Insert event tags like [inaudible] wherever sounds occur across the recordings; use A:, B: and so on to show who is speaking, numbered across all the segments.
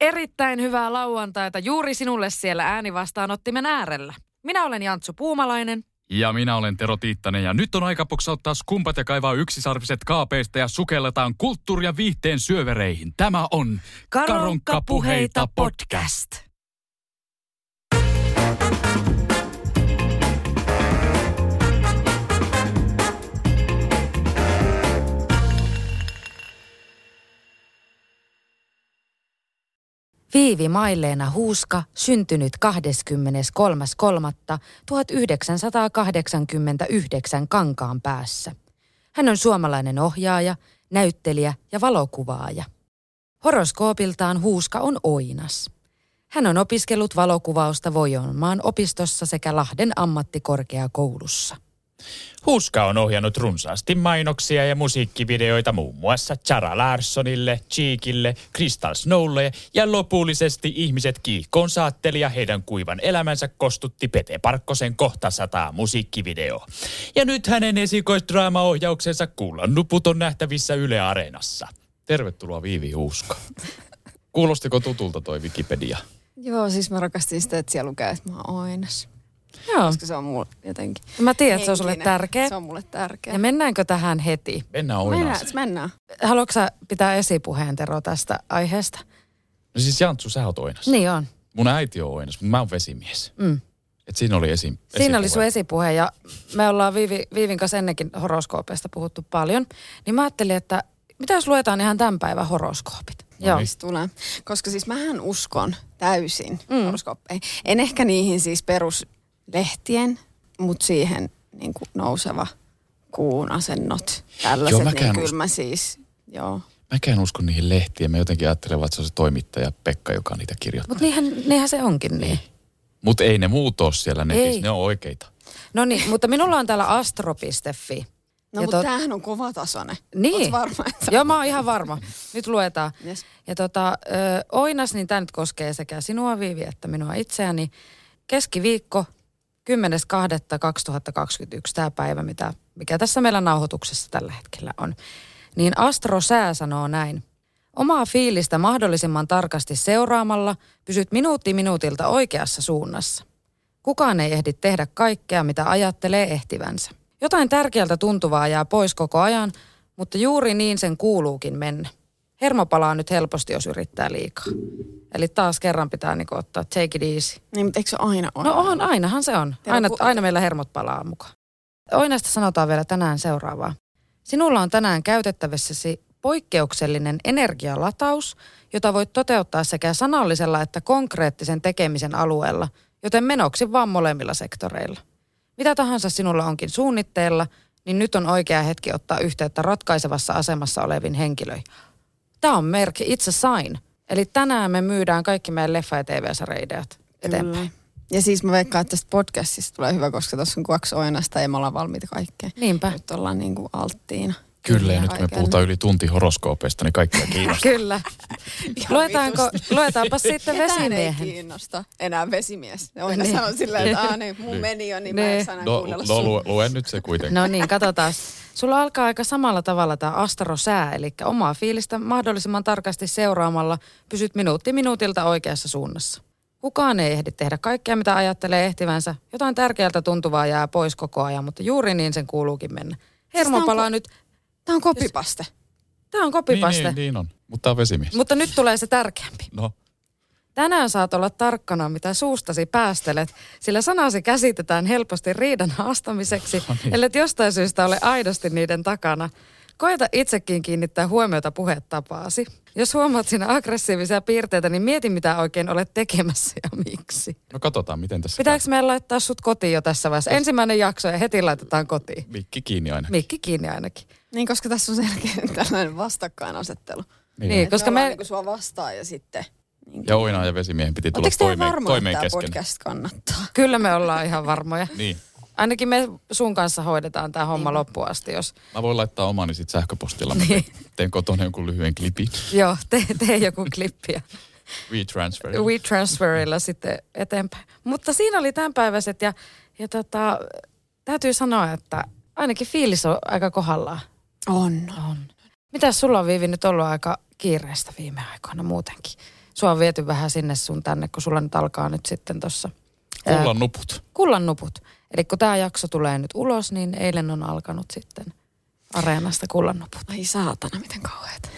A: Erittäin hyvää lauantaita juuri sinulle siellä äänivastaanottimen äärellä. Minä olen Jantsu Puumalainen.
B: Ja minä olen Tero Tiittanen ja nyt on aika poksauttaa skumpat ja kaivaa yksisarviset kaapeista ja sukelletaan kulttuuri- ja viihteen syövereihin. Tämä on
A: Karonka puheita podcast. Viivi Maileena Huuska, syntynyt 23.3.1989 Kankaan päässä. Hän on suomalainen ohjaaja, näyttelijä ja valokuvaaja. Horoskoopiltaan Huuska on oinas. Hän on opiskellut valokuvausta Vojonmaan opistossa sekä Lahden ammattikorkeakoulussa.
C: Huska on ohjannut runsaasti mainoksia ja musiikkivideoita muun muassa Chara Larssonille, Cheekille, Crystal Snowlle ja lopullisesti ihmiset kiihkoon saatteli ja heidän kuivan elämänsä kostutti Pete Parkkosen kohta sataa musiikkivideo. Ja nyt hänen esikoisdraamaohjauksensa Kullan nuput on nähtävissä Yle Areenassa. Tervetuloa Viivi Huuska. Kuulostiko tutulta toi Wikipedia?
D: Joo, siis mä rakastin sitä, että siellä lukee, että mä oon oinas.
A: Joo.
D: Koska se on mulle jotenkin
A: Mä tiedän, että se on sulle tärkeä.
D: Se on mulle tärkeä.
A: Ja mennäänkö tähän heti?
C: Mennään
D: mennään,
C: oinaaseen.
D: mennään.
A: Haluatko sä pitää esipuheen Tero tästä aiheesta?
C: No siis Jantsu, sä oot oinas.
A: Niin on.
C: Mun äiti on oinas, mutta mä oon vesimies.
A: Mm.
C: Et siinä oli esi-
A: Siinä oli
C: esipuhe.
A: sun esipuhe ja me ollaan Viivi, Viivin kanssa ennenkin horoskoopeista puhuttu paljon. Niin mä ajattelin, että mitä jos luetaan ihan tämän päivän horoskoopit?
C: No
A: Joo.
C: niin.
D: Tulee. Koska siis mähän uskon täysin mm. horoskooppeihin. En ehkä niihin siis peruslehtien, mutta siihen niin kuin nouseva kuun asennot. Tällaiset,
C: Joo, mäkään
D: niin kyllä mä siis, joo.
C: Mäkään uskon niihin lehtiin. Mä jotenkin ajattelen, että se on se toimittaja Pekka, joka niitä kirjoittaa.
A: Mutta niinhän, niinhän se onkin niin.
C: Mutta ei ne muut ole siellä netissä,
A: Ei.
C: ne on oikeita.
A: No niin, mutta minulla on täällä astro.fi.
D: No mutta
A: tot-
D: tämähän on kovatasoinen.
A: Niin.
D: Oot varma, että
A: Joo, mä oon ihan varma. Nyt luetaan.
D: Yes.
A: Ja tota, ö, Oinas, niin tämä nyt koskee sekä sinua Viivi että minua itseäni. Keskiviikko 10.2.2021, tämä päivä, mitä, mikä tässä meillä nauhoituksessa tällä hetkellä on. Niin Astro Sää sanoo näin. Omaa fiilistä mahdollisimman tarkasti seuraamalla pysyt minuutti minuutilta oikeassa suunnassa. Kukaan ei ehdi tehdä kaikkea, mitä ajattelee ehtivänsä. Jotain tärkeältä tuntuvaa jää pois koko ajan, mutta juuri niin sen kuuluukin mennä. Hermo palaa nyt helposti, jos yrittää liikaa. Eli taas kerran pitää niinku ottaa take it easy.
D: Niin, mutta eikö se aina ole?
A: No on, ainahan se on. Aina, aina meillä hermot palaa mukaan. Oinasta sanotaan vielä tänään seuraavaa. Sinulla on tänään käytettävissäsi poikkeuksellinen energialataus, jota voit toteuttaa sekä sanallisella että konkreettisen tekemisen alueella, joten menoksi vaan molemmilla sektoreilla. Mitä tahansa sinulla onkin suunnitteilla, niin nyt on oikea hetki ottaa yhteyttä ratkaisevassa asemassa oleviin henkilöihin. Tämä on merkki, itse sign. Eli tänään me myydään kaikki meidän leffa- ja TV-sarja ideat eteenpäin.
D: Kyllä. Ja siis mä veikkaan, että tästä podcastista tulee hyvä, koska tuossa on kaksi oinasta ja me ollaan valmiita kaikkeen.
A: Niinpä.
D: Nyt ollaan niin kuin alttiina.
C: Kyllä, ja nyt kun me puhutaan yli tunti horoskoopeista, niin kaikkia kiinnostaa.
A: Kyllä. Luetaanko, luetaanpa [laughs] sitten
D: Ketään ei
A: vesimiehen.
D: kiinnosta enää vesimies. Oina
A: Niin.
D: niin. sanoi silleen, että Aa, niin, mun meni jo, niin mä
A: Niin.
D: en saa enää
C: No,
D: kuunnella
C: no lue, luen nyt se kuitenkin.
A: No niin, katsotaan. Sulla alkaa aika samalla tavalla tämä astrosää, eli omaa fiilistä mahdollisimman tarkasti seuraamalla pysyt minuutti minuutilta oikeassa suunnassa. Kukaan ei ehdi tehdä kaikkea, mitä ajattelee ehtivänsä. Jotain tärkeältä tuntuvaa jää pois koko ajan, mutta juuri niin sen kuuluukin mennä. Hermo
D: tää on
A: palaa nyt.
D: Tää on kopipaste.
A: Tämä on
C: niin,
A: kopipaste,
C: niin, niin on, mutta tämä on vesimies.
A: mutta nyt tulee se tärkeämpi.
C: No,
A: Tänään saat olla tarkkana, mitä suustasi päästelet, sillä sanasi käsitetään helposti riidan haastamiseksi,
C: No niin.
A: ellei jostain syystä ole aidosti niiden takana. Koeta itsekin kiinnittää huomiota puhetapaasi. Jos huomaat siinä aggressiivisia piirteitä, niin mieti mitä oikein olet tekemässä ja miksi.
C: no katsotaan, miten tässä
A: Pitääkö meidän laittaa sut kotiin jo tässä vaiheessa? Ensimmäinen jakso ja heti laitetaan kotiin.
C: Mikki kiinni aina.
A: Mikki kiinni ainakin.
D: Niin, koska tässä on selkeä [laughs] tällainen vastakkainasettelu.
A: Niin,
D: Et
A: koska
D: me... Niin sua vastaan ja sitten Niin
B: Ja Oina ja Vesimiehen piti tulla
D: Oletteko te
B: toimeen,
D: varmoja,
B: toimeen
D: että tämä
B: kesken.
D: podcast kannattaa?
A: Kyllä me ollaan ihan varmoja.
B: Niin.
A: Ainakin me sun kanssa hoidetaan tämä homma loppuun asti, jos...
B: Mä voin laittaa omani sit sähköpostilla. Mä teen, teen kotona jonkun lyhyen klipin.
A: Joo, tee, tee joku klippi ja
B: WeTransfer.
A: WeTransferilla sitten eteenpäin. Mutta siinä oli tämänpäiväiset ja, ja tota, täytyy sanoa, että ainakin fiilis on aika kohdallaan.
D: On.
A: On. Mitäs sulla on Viivi nyt ollut aika kiireistä viime aikoina muutenkin? Sua on viety vähän sinne sun tänne, kun sulla nyt alkaa nyt sitten tuossa
B: Kullan nuput.
A: kullan nuput. Eli kun tämä jakso tulee nyt ulos, niin eilen on alkanut sitten areenasta kullan nuput.
D: Ai saatana, miten kauheeta.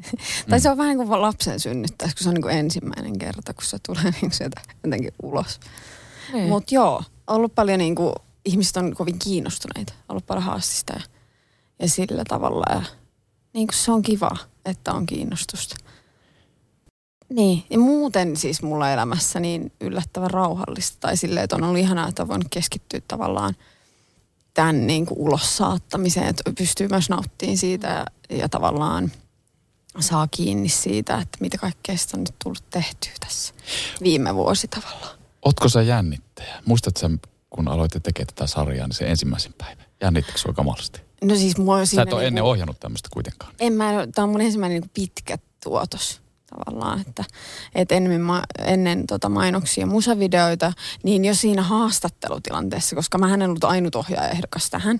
D: [laughs] tai se on vähän niin kuin lapsen synnyttäessä, kun se on niin kuin ensimmäinen kerta, kun se tulee [laughs] niin sieltä jotenkin ulos.
A: Niin.
D: Mutta joo, ollut paljon niin kuin, ihmiset on kovin kiinnostuneita, ollut paljon haastista ja, ja sillä tavalla. Ja, niin kuin se on kiva, että on kiinnostusta. Niin, ja muuten siis mulla elämässä niin yllättävän rauhallista. Tai silleen, että on ollut ihanaa, että on voinut keskittyä tavallaan tämän niin kuin ulos saattamiseen, että pystyy myös nauttimaan siitä ja, ja tavallaan saa kiinni siitä, että mitä kaikkea sitä on nyt tullut tehtyä tässä viime vuosi tavallaan.
B: Ootko sä jännittäjä? Muistatko sä, kun aloitte tekemään tätä sarjaa, niin se ensimmäisen päivän? Jännittikö sua kamalasti?
D: No siis mua on
B: Sä et ole
D: niinku-
B: ennen ohjannut tämmöistä kuitenkaan.
D: En mä, tämä on mun ensimmäinen niin pitkä tuotos tavallaan, että, että ennen, ma, ennen tota mainoksia musavideoita, niin jo siinä haastattelutilanteessa, koska mä en ollut ainut ohjaajaehdokas tähän,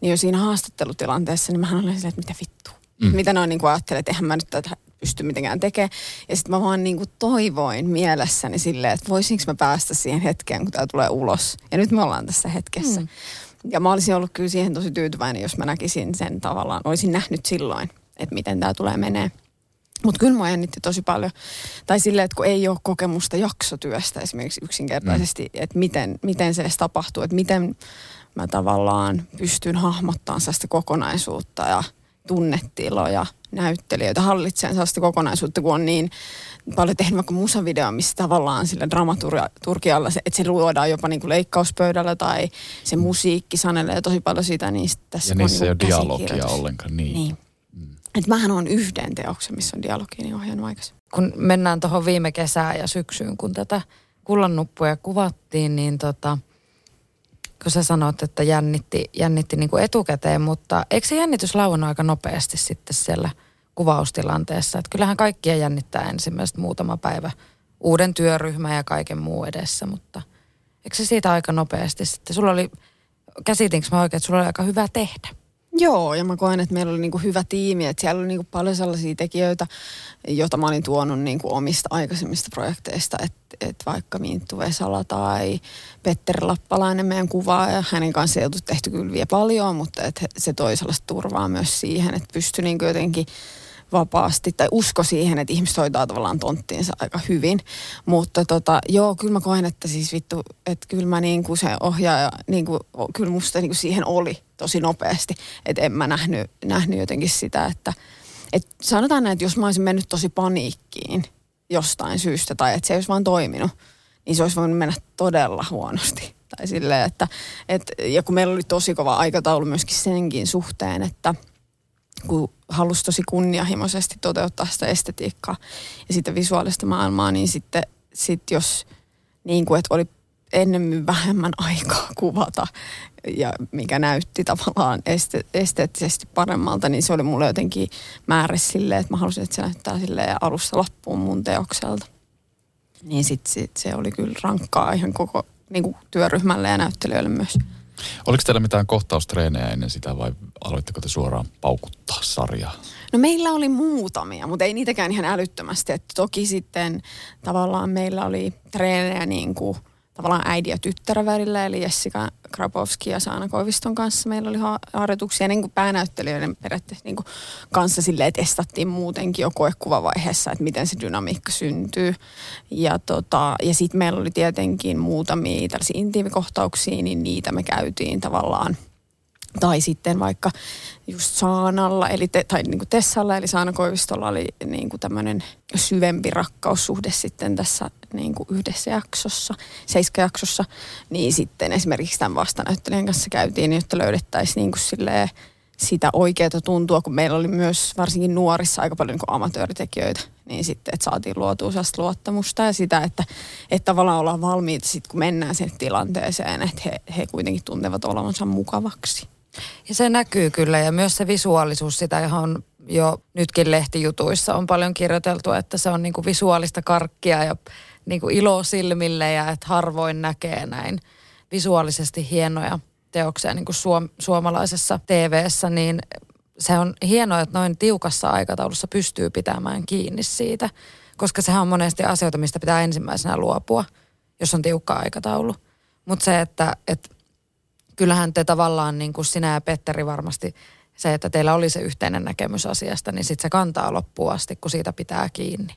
D: niin jo siinä haastattelutilanteessa, niin mä olin silleen, että mitä vittu. Mm. Mitä ne on niin kuin ajattelee, että eihän mä nyt tätä pysty mitenkään tekemään. Ja sitten mä vaan niin kuin toivoin mielessäni silleen, että voisinko mä päästä siihen hetkeen, kun tämä tulee ulos. Ja nyt me ollaan tässä hetkessä. Mm. Ja mä olisin ollut kyllä siihen tosi tyytyväinen, jos mä näkisin sen tavallaan, olisin nähnyt silloin, että miten tämä tulee menee. Mutta kyllä mua jännitti tosi paljon. Tai silleen, että kun ei ole kokemusta jaksotyöstä esimerkiksi yksinkertaisesti, mm. että miten, miten se edes tapahtuu, että miten mä tavallaan pystyn hahmottamaan sitä kokonaisuutta ja tunnetiloja, näyttelijöitä, hallitsemaan sellaista kokonaisuutta, kun on niin paljon tehnyt vaikka musavideo, missä tavallaan sillä dramaturgialla, se, että se luodaan jopa niin kuin leikkauspöydällä tai se musiikki sanelee tosi paljon sitä, niin tässä
B: Ja niissä ei ole dialogia ollenkaan. Niin.
D: Niin. Että mähän on yhden teoksen, missä on dialogi, niin ohjannut aikaisemmin.
A: kun mennään tuohon viime kesään ja syksyyn, kun tätä kullannuppuja kuvattiin, niin tota, kun sä sanoit, että jännitti, jännitti niin kuin etukäteen, mutta eikö se jännitys lauennut aika nopeasti sitten siellä kuvaustilanteessa? Että kyllähän kaikkia jännittää ensimmäistä muutama päivä uuden työryhmän ja kaiken muu edessä, mutta eikö se siitä aika nopeasti sitten? Sulla oli, käsitinkö mä oikein, että sulla oli aika hyvä tehdä?
D: Joo, ja mä koen, että meillä oli niinku hyvä tiimi, että siellä oli niinku paljon sellaisia tekijöitä, joita mä olin tuonut niinku omista aikaisemmista projekteista, että et vaikka Minttu Vesala tai Petteri Lappalainen meidän kuvaaja, hänen kanssa ei oltu tehty kyllä vielä paljon, mutta et se toi sellaista turvaa myös siihen, että pystyi niinku jotenkin vapaasti, tai usko siihen, että ihmiset hoitaa tavallaan tonttiinsa aika hyvin. Mutta tota, joo, kyllä mä koen, että siis vittu, että kyllä mä niinku se ohjaaja, niinku, kyllä musta niinku siihen oli tosi nopeasti. Että en mä nähnyt, nähnyt jotenkin sitä, että et sanotaan näin, että jos mä olisin mennyt tosi paniikkiin jostain syystä, tai että se ei olisi vaan toiminut, niin se olisi voinut mennä todella huonosti. Tai silleen, että, et, ja kun meillä oli tosi kova aikataulu myöskin senkin suhteen, että – kun halusi tosi kunnianhimoisesti toteuttaa sitä estetiikkaa ja sitten visuaalista maailmaa, niin sitten sit jos niin kuin, että oli ennemmin vähemmän [laughs] aikaa kuvata ja mikä näytti tavallaan este, esteettisesti paremmalta, niin se oli mulle jotenkin määrä silleen, että mä halusin, että se näyttää silleen alusta loppuun mun teokselta. Niin sitten sit se oli kyllä rankkaa ihan koko niin kuin työryhmälle ja näyttelijöille myös.
B: Oliko teillä mitään kohtaustreenejä ennen sitä vai aloitteko te suoraan paukuttaa sarjaa?
D: No meillä oli muutamia, mutta ei niitäkään ihan älyttömästi. Et toki sitten tavallaan meillä oli treenejä niin kuin tavallaan äidin ja tyttären välillä, eli Jessica Krabowski ja Saana Koiviston kanssa meillä oli ha- harjoituksia niin kuin päänäyttelijöiden periaatteessa niin kuin kanssa silleen, testattiin muutenkin jo koekuvavaiheessa, että miten se dynamiikka syntyy. Ja, tota, ja sitten meillä oli tietenkin muutamia tällaisia intiimikohtauksia, niin niitä me käytiin tavallaan tai sitten vaikka just Saanalla, eli te, tai niin kuin Tessalla, eli Saana Koivistolla oli niin kuin tämmöinen syvempi rakkaussuhde sitten tässä niin kuin yhdessä jaksossa, seiskajaksossa, niin sitten esimerkiksi tämän vastanäyttelijän kanssa käytiin, jotta löydettäisiin niin kuin silleen sitä oikeaa tuntua, kun meillä oli myös varsinkin nuorissa aika paljon niin amatööritekijöitä. niin sitten, että saatiin luotua luottamusta ja sitä, että, että tavallaan ollaan valmiita sitten, kun mennään sen tilanteeseen, että he, he kuitenkin tuntevat olevansa mukavaksi.
A: Ja se näkyy kyllä ja myös se visuaalisuus, sitä johon jo nytkin lehtijutuissa on paljon kirjoiteltu, että se on niin kuin visuaalista karkkia ja niin kuin ilo silmille ja että harvoin näkee näin visuaalisesti hienoja teoksia niin kuin suom- suomalaisessa TV-ssä, niin se on hienoa, että noin tiukassa aikataulussa pystyy pitämään kiinni siitä, koska sehän on monesti asioita, mistä pitää ensimmäisenä luopua, jos on tiukka aikataulu. Mutta se, että, että kyllähän te tavallaan, niin kuin sinä ja Petteri varmasti, se, että teillä oli se yhteinen näkemys asiasta, niin sitten se kantaa loppuun asti, kun siitä pitää kiinni.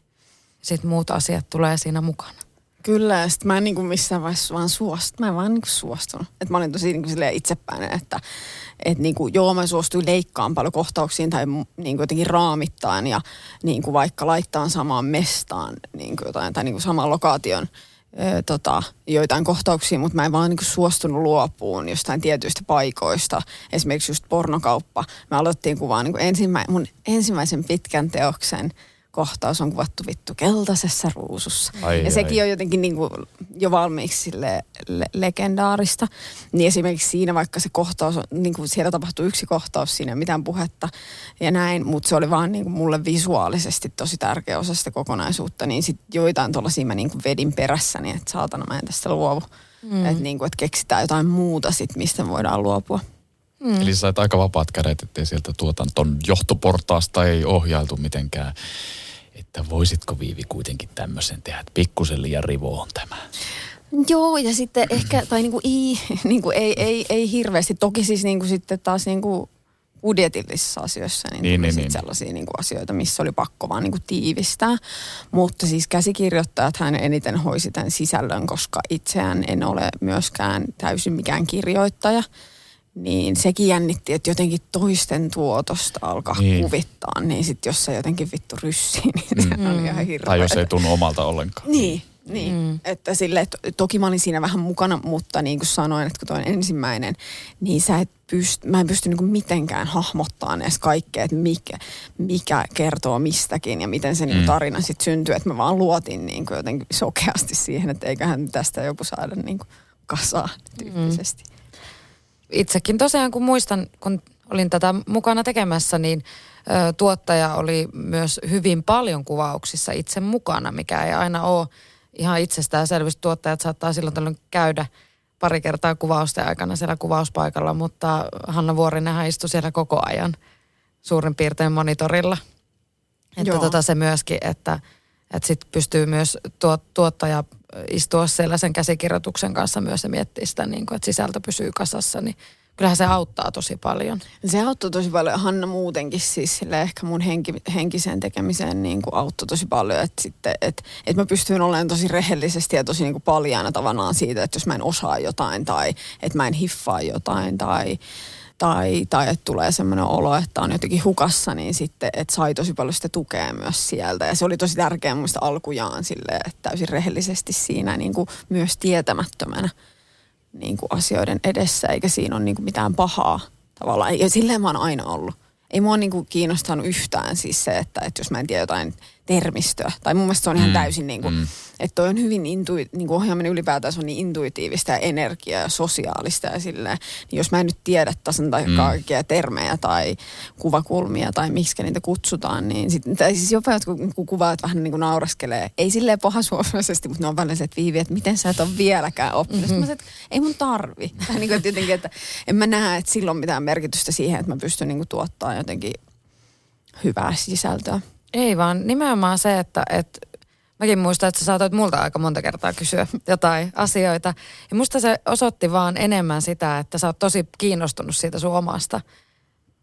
A: Sitten muut asiat tulee siinä mukana.
D: Kyllä, ja sitten mä en niin kuin missään vaiheessa vaan suostunut. Mä en vaan niin kuin suostunut. Että mä olin tosi niin kuin itsepäinen, että et niin kuin, joo, mä suostuin leikkaan paljon kohtauksiin tai niin kuin jotenkin raamittaan ja niin kuin vaikka laittaa samaan mestaan niin kuin jotain, tai niin kuin samaan lokaation tota, joitain kohtauksia, mutta mä en vaan niin kuin suostunut luopuun jostain tietyistä paikoista. Esimerkiksi just pornokauppa. Me aloittiin kuvaa niin ensimmä, mun ensimmäisen pitkän teoksen – kohtaus on kuvattu vittu keltaisessa ruusussa. Ai, ja ai. sekin on jotenkin niin kuin jo valmiiksi sille le- legendaarista. Niin esimerkiksi siinä vaikka se kohtaus, on, niin kuin siellä tapahtui yksi kohtaus, siinä ei mitään puhetta ja näin, mutta se oli vaan niin kuin mulle visuaalisesti tosi tärkeä osa sitä kokonaisuutta. Niin sitten joitain tuollaisia mä niin kuin vedin perässäni, että saatana mä en tästä luovu. Mm. Että niin kuin, että keksitään jotain muuta sit, mistä voidaan luopua.
B: Mm. Eli sä sait aika vapaat kädet, ettei sieltä tuotanton johtoportaasta ei ohjailtu mitenkään että voisitko Viivi kuitenkin tämmöisen tehdä, että pikkusen liian rivo on tämä.
D: Joo, ja sitten ehkä, tai niinku, ei, [laughs] niinku, ei, ei, ei hirveästi. Toki siis niinku sitten taas niinku budjetillisissa asioissa niin, niin, niin, niin. sellaisia niin kuin asioita, missä oli pakko vaan niin kuin tiivistää. Mutta siis käsikirjoittajat hän eniten hoisi tämän sisällön, koska itseään en ole myöskään täysin mikään kirjoittaja niin sekin jännitti, että jotenkin toisten tuotosta alkaa niin. kuvittaa, niin sitten jos se jotenkin vittu ryssii, niin mm. se on ihan hirveä.
B: Tai jos ei tunnu omalta ollenkaan.
D: Niin, niin. Mm. Että sille, että toki mä olin siinä vähän mukana, mutta niin kuin sanoin, että kun toi ensimmäinen, niin sä et pyst, mä en pysty niin kuin mitenkään hahmottamaan edes kaikkea, että mikä, mikä kertoo mistäkin ja miten se niin kuin tarina sitten syntyy. Että mä vaan luotin niin kuin jotenkin sokeasti siihen, että eiköhän tästä joku saada niin kuin kasaan tyyppisesti. Mm
A: itsekin tosiaan, kun muistan, kun olin tätä mukana tekemässä, niin ö, tuottaja oli myös hyvin paljon kuvauksissa itse mukana, mikä ei aina ole ihan itsestäänselvyys. Tuottajat saattaa silloin tällöin käydä pari kertaa kuvausten aikana siellä kuvauspaikalla, mutta Hanna Vuorinenhan istui siellä koko ajan suurin piirtein monitorilla. Että Joo. tota se myöskin, että, että sitten pystyy myös tuo, tuottaja istua siellä sen käsikirjoituksen kanssa myös ja miettiä sitä, niin kuin, että sisältö pysyy kasassa, niin kyllähän se auttaa tosi paljon.
D: Se auttoi tosi paljon. Hanna muutenkin siis sille ehkä mun henki, henkiseen tekemiseen niin kuin auttoi tosi paljon. Että sitten, että, että mä pystyin olemaan tosi rehellisesti ja tosi niin kuin paljaana tavallaan siitä, että jos mä en osaa jotain tai että mä en hiffaa jotain tai tai, tai että tulee semmoinen olo, että on jotenkin hukassa, niin sitten, että sai tosi paljon sitä tukea myös sieltä. Ja se oli tosi tärkeää muista alkujaan sille, että täysin rehellisesti siinä niin kuin myös tietämättömänä niin kuin asioiden edessä, eikä siinä ole niin kuin mitään pahaa tavallaan. Ja silleen mä oon aina ollut. Ei mua niin kuin kiinnostanut yhtään siis se, että, että jos mä en tiedä jotain termistöä. Tai mun mielestä se on ihan mm. täysin niin kuin, mm. että toi on hyvin intui, niin kuin ohjaaminen ylipäätään se on niin intuitiivista ja energiaa ja sosiaalista ja silleen. Niin jos mä en nyt tiedä tasan tai mm. kaikkia termejä tai kuvakulmia tai miksi niitä kutsutaan, niin sit, tai siis jopa jotkut kuvaat vähän niin kuin nauraskelee. Ei silleen pahasuomaisesti, mutta ne on välillä se, että Viivi, että miten sä et ole vieläkään oppinut. Mm-hmm. Mä että ei mun tarvi. Tai niin kuin, että jotenkin, että en mä näe, että sillä on mitään merkitystä siihen, että mä pystyn niin kuin tuottaa jotenkin hyvää sisältöä.
A: Ei vaan nimenomaan se, että, että mäkin muistan, että sä saatoit multa aika monta kertaa kysyä [laughs] jotain asioita. Ja musta se osoitti vaan enemmän sitä, että sä oot tosi kiinnostunut siitä sun omasta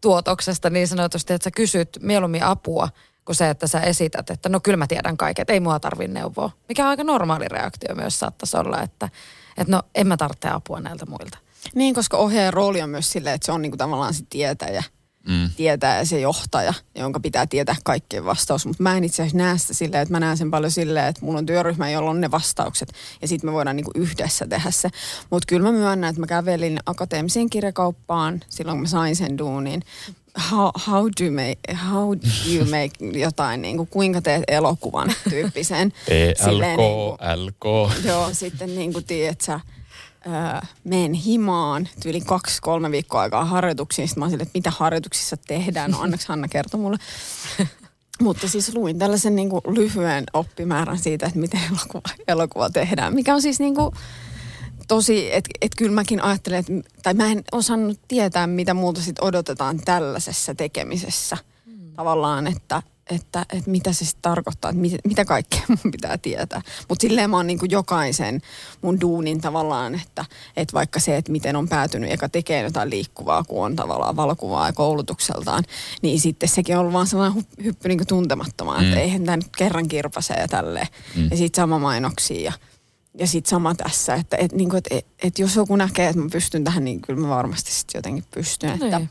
A: tuotoksesta niin sanotusti, että sä kysyt mieluummin apua kuin se, että sä esität, että no kyllä mä tiedän kaiken, ei mua tarvi neuvoa. Mikä on aika normaali reaktio myös saattaisi olla, että, että no en mä tarvitse apua näiltä muilta.
D: Niin, koska ohjaajan rooli on myös silleen, että se on niinku tavallaan se tietäjä mm. tietää se johtaja, jonka pitää tietää kaikkien vastaus. Mutta mä en itse asiassa näe sitä silleen, että mä näen sen paljon silleen, että mulla on työryhmä, jolla on ne vastaukset. Ja sitten me voidaan niinku yhdessä tehdä se. Mutta kyllä mä myönnän, että mä kävelin akateemiseen kirjakauppaan silloin, kun mä sain sen duunin how, how, do you make, how do you [laughs] make jotain, niin kuin, kuinka teet elokuvan tyyppisen.
B: E-L-K, LK.
D: Joo, sitten niin kuin tiedät sä, öö, menen himaan, tyyli kaksi-kolme viikkoa aikaa harjoituksiin. Sitten mä oon että mitä harjoituksissa tehdään. No onneksi Hanna kertoi mulle. [laughs] Mutta siis luin tällaisen niin kuin lyhyen oppimäärän siitä, että miten elokuva, elokuva tehdään. Mikä on siis niin kuin, tosi, että et kyllä mäkin ajattelen, että, tai mä en osannut tietää, mitä muuta sit odotetaan tällaisessa tekemisessä. Mm. Tavallaan, että, että, että mitä se sitten tarkoittaa, että mit, mitä kaikkea [laughs] mun pitää tietää. Mutta silleen mä oon niin jokaisen mun duunin tavallaan, että, että vaikka se, että miten on päätynyt eka tekee jotain liikkuvaa, kun on tavallaan valokuvaa ja koulutukseltaan, niin sitten sekin on ollut vaan sellainen hyppy niin tuntemattomaan, mm. että eihän tämä nyt kerran kirpase ja tälleen. Mm. Ja sitten sama mainoksia ja ja sitten sama tässä, että et, niinku, et, et, et jos joku näkee, että mä pystyn tähän, niin kyllä mä varmasti sitten jotenkin pystyn. Että, niin.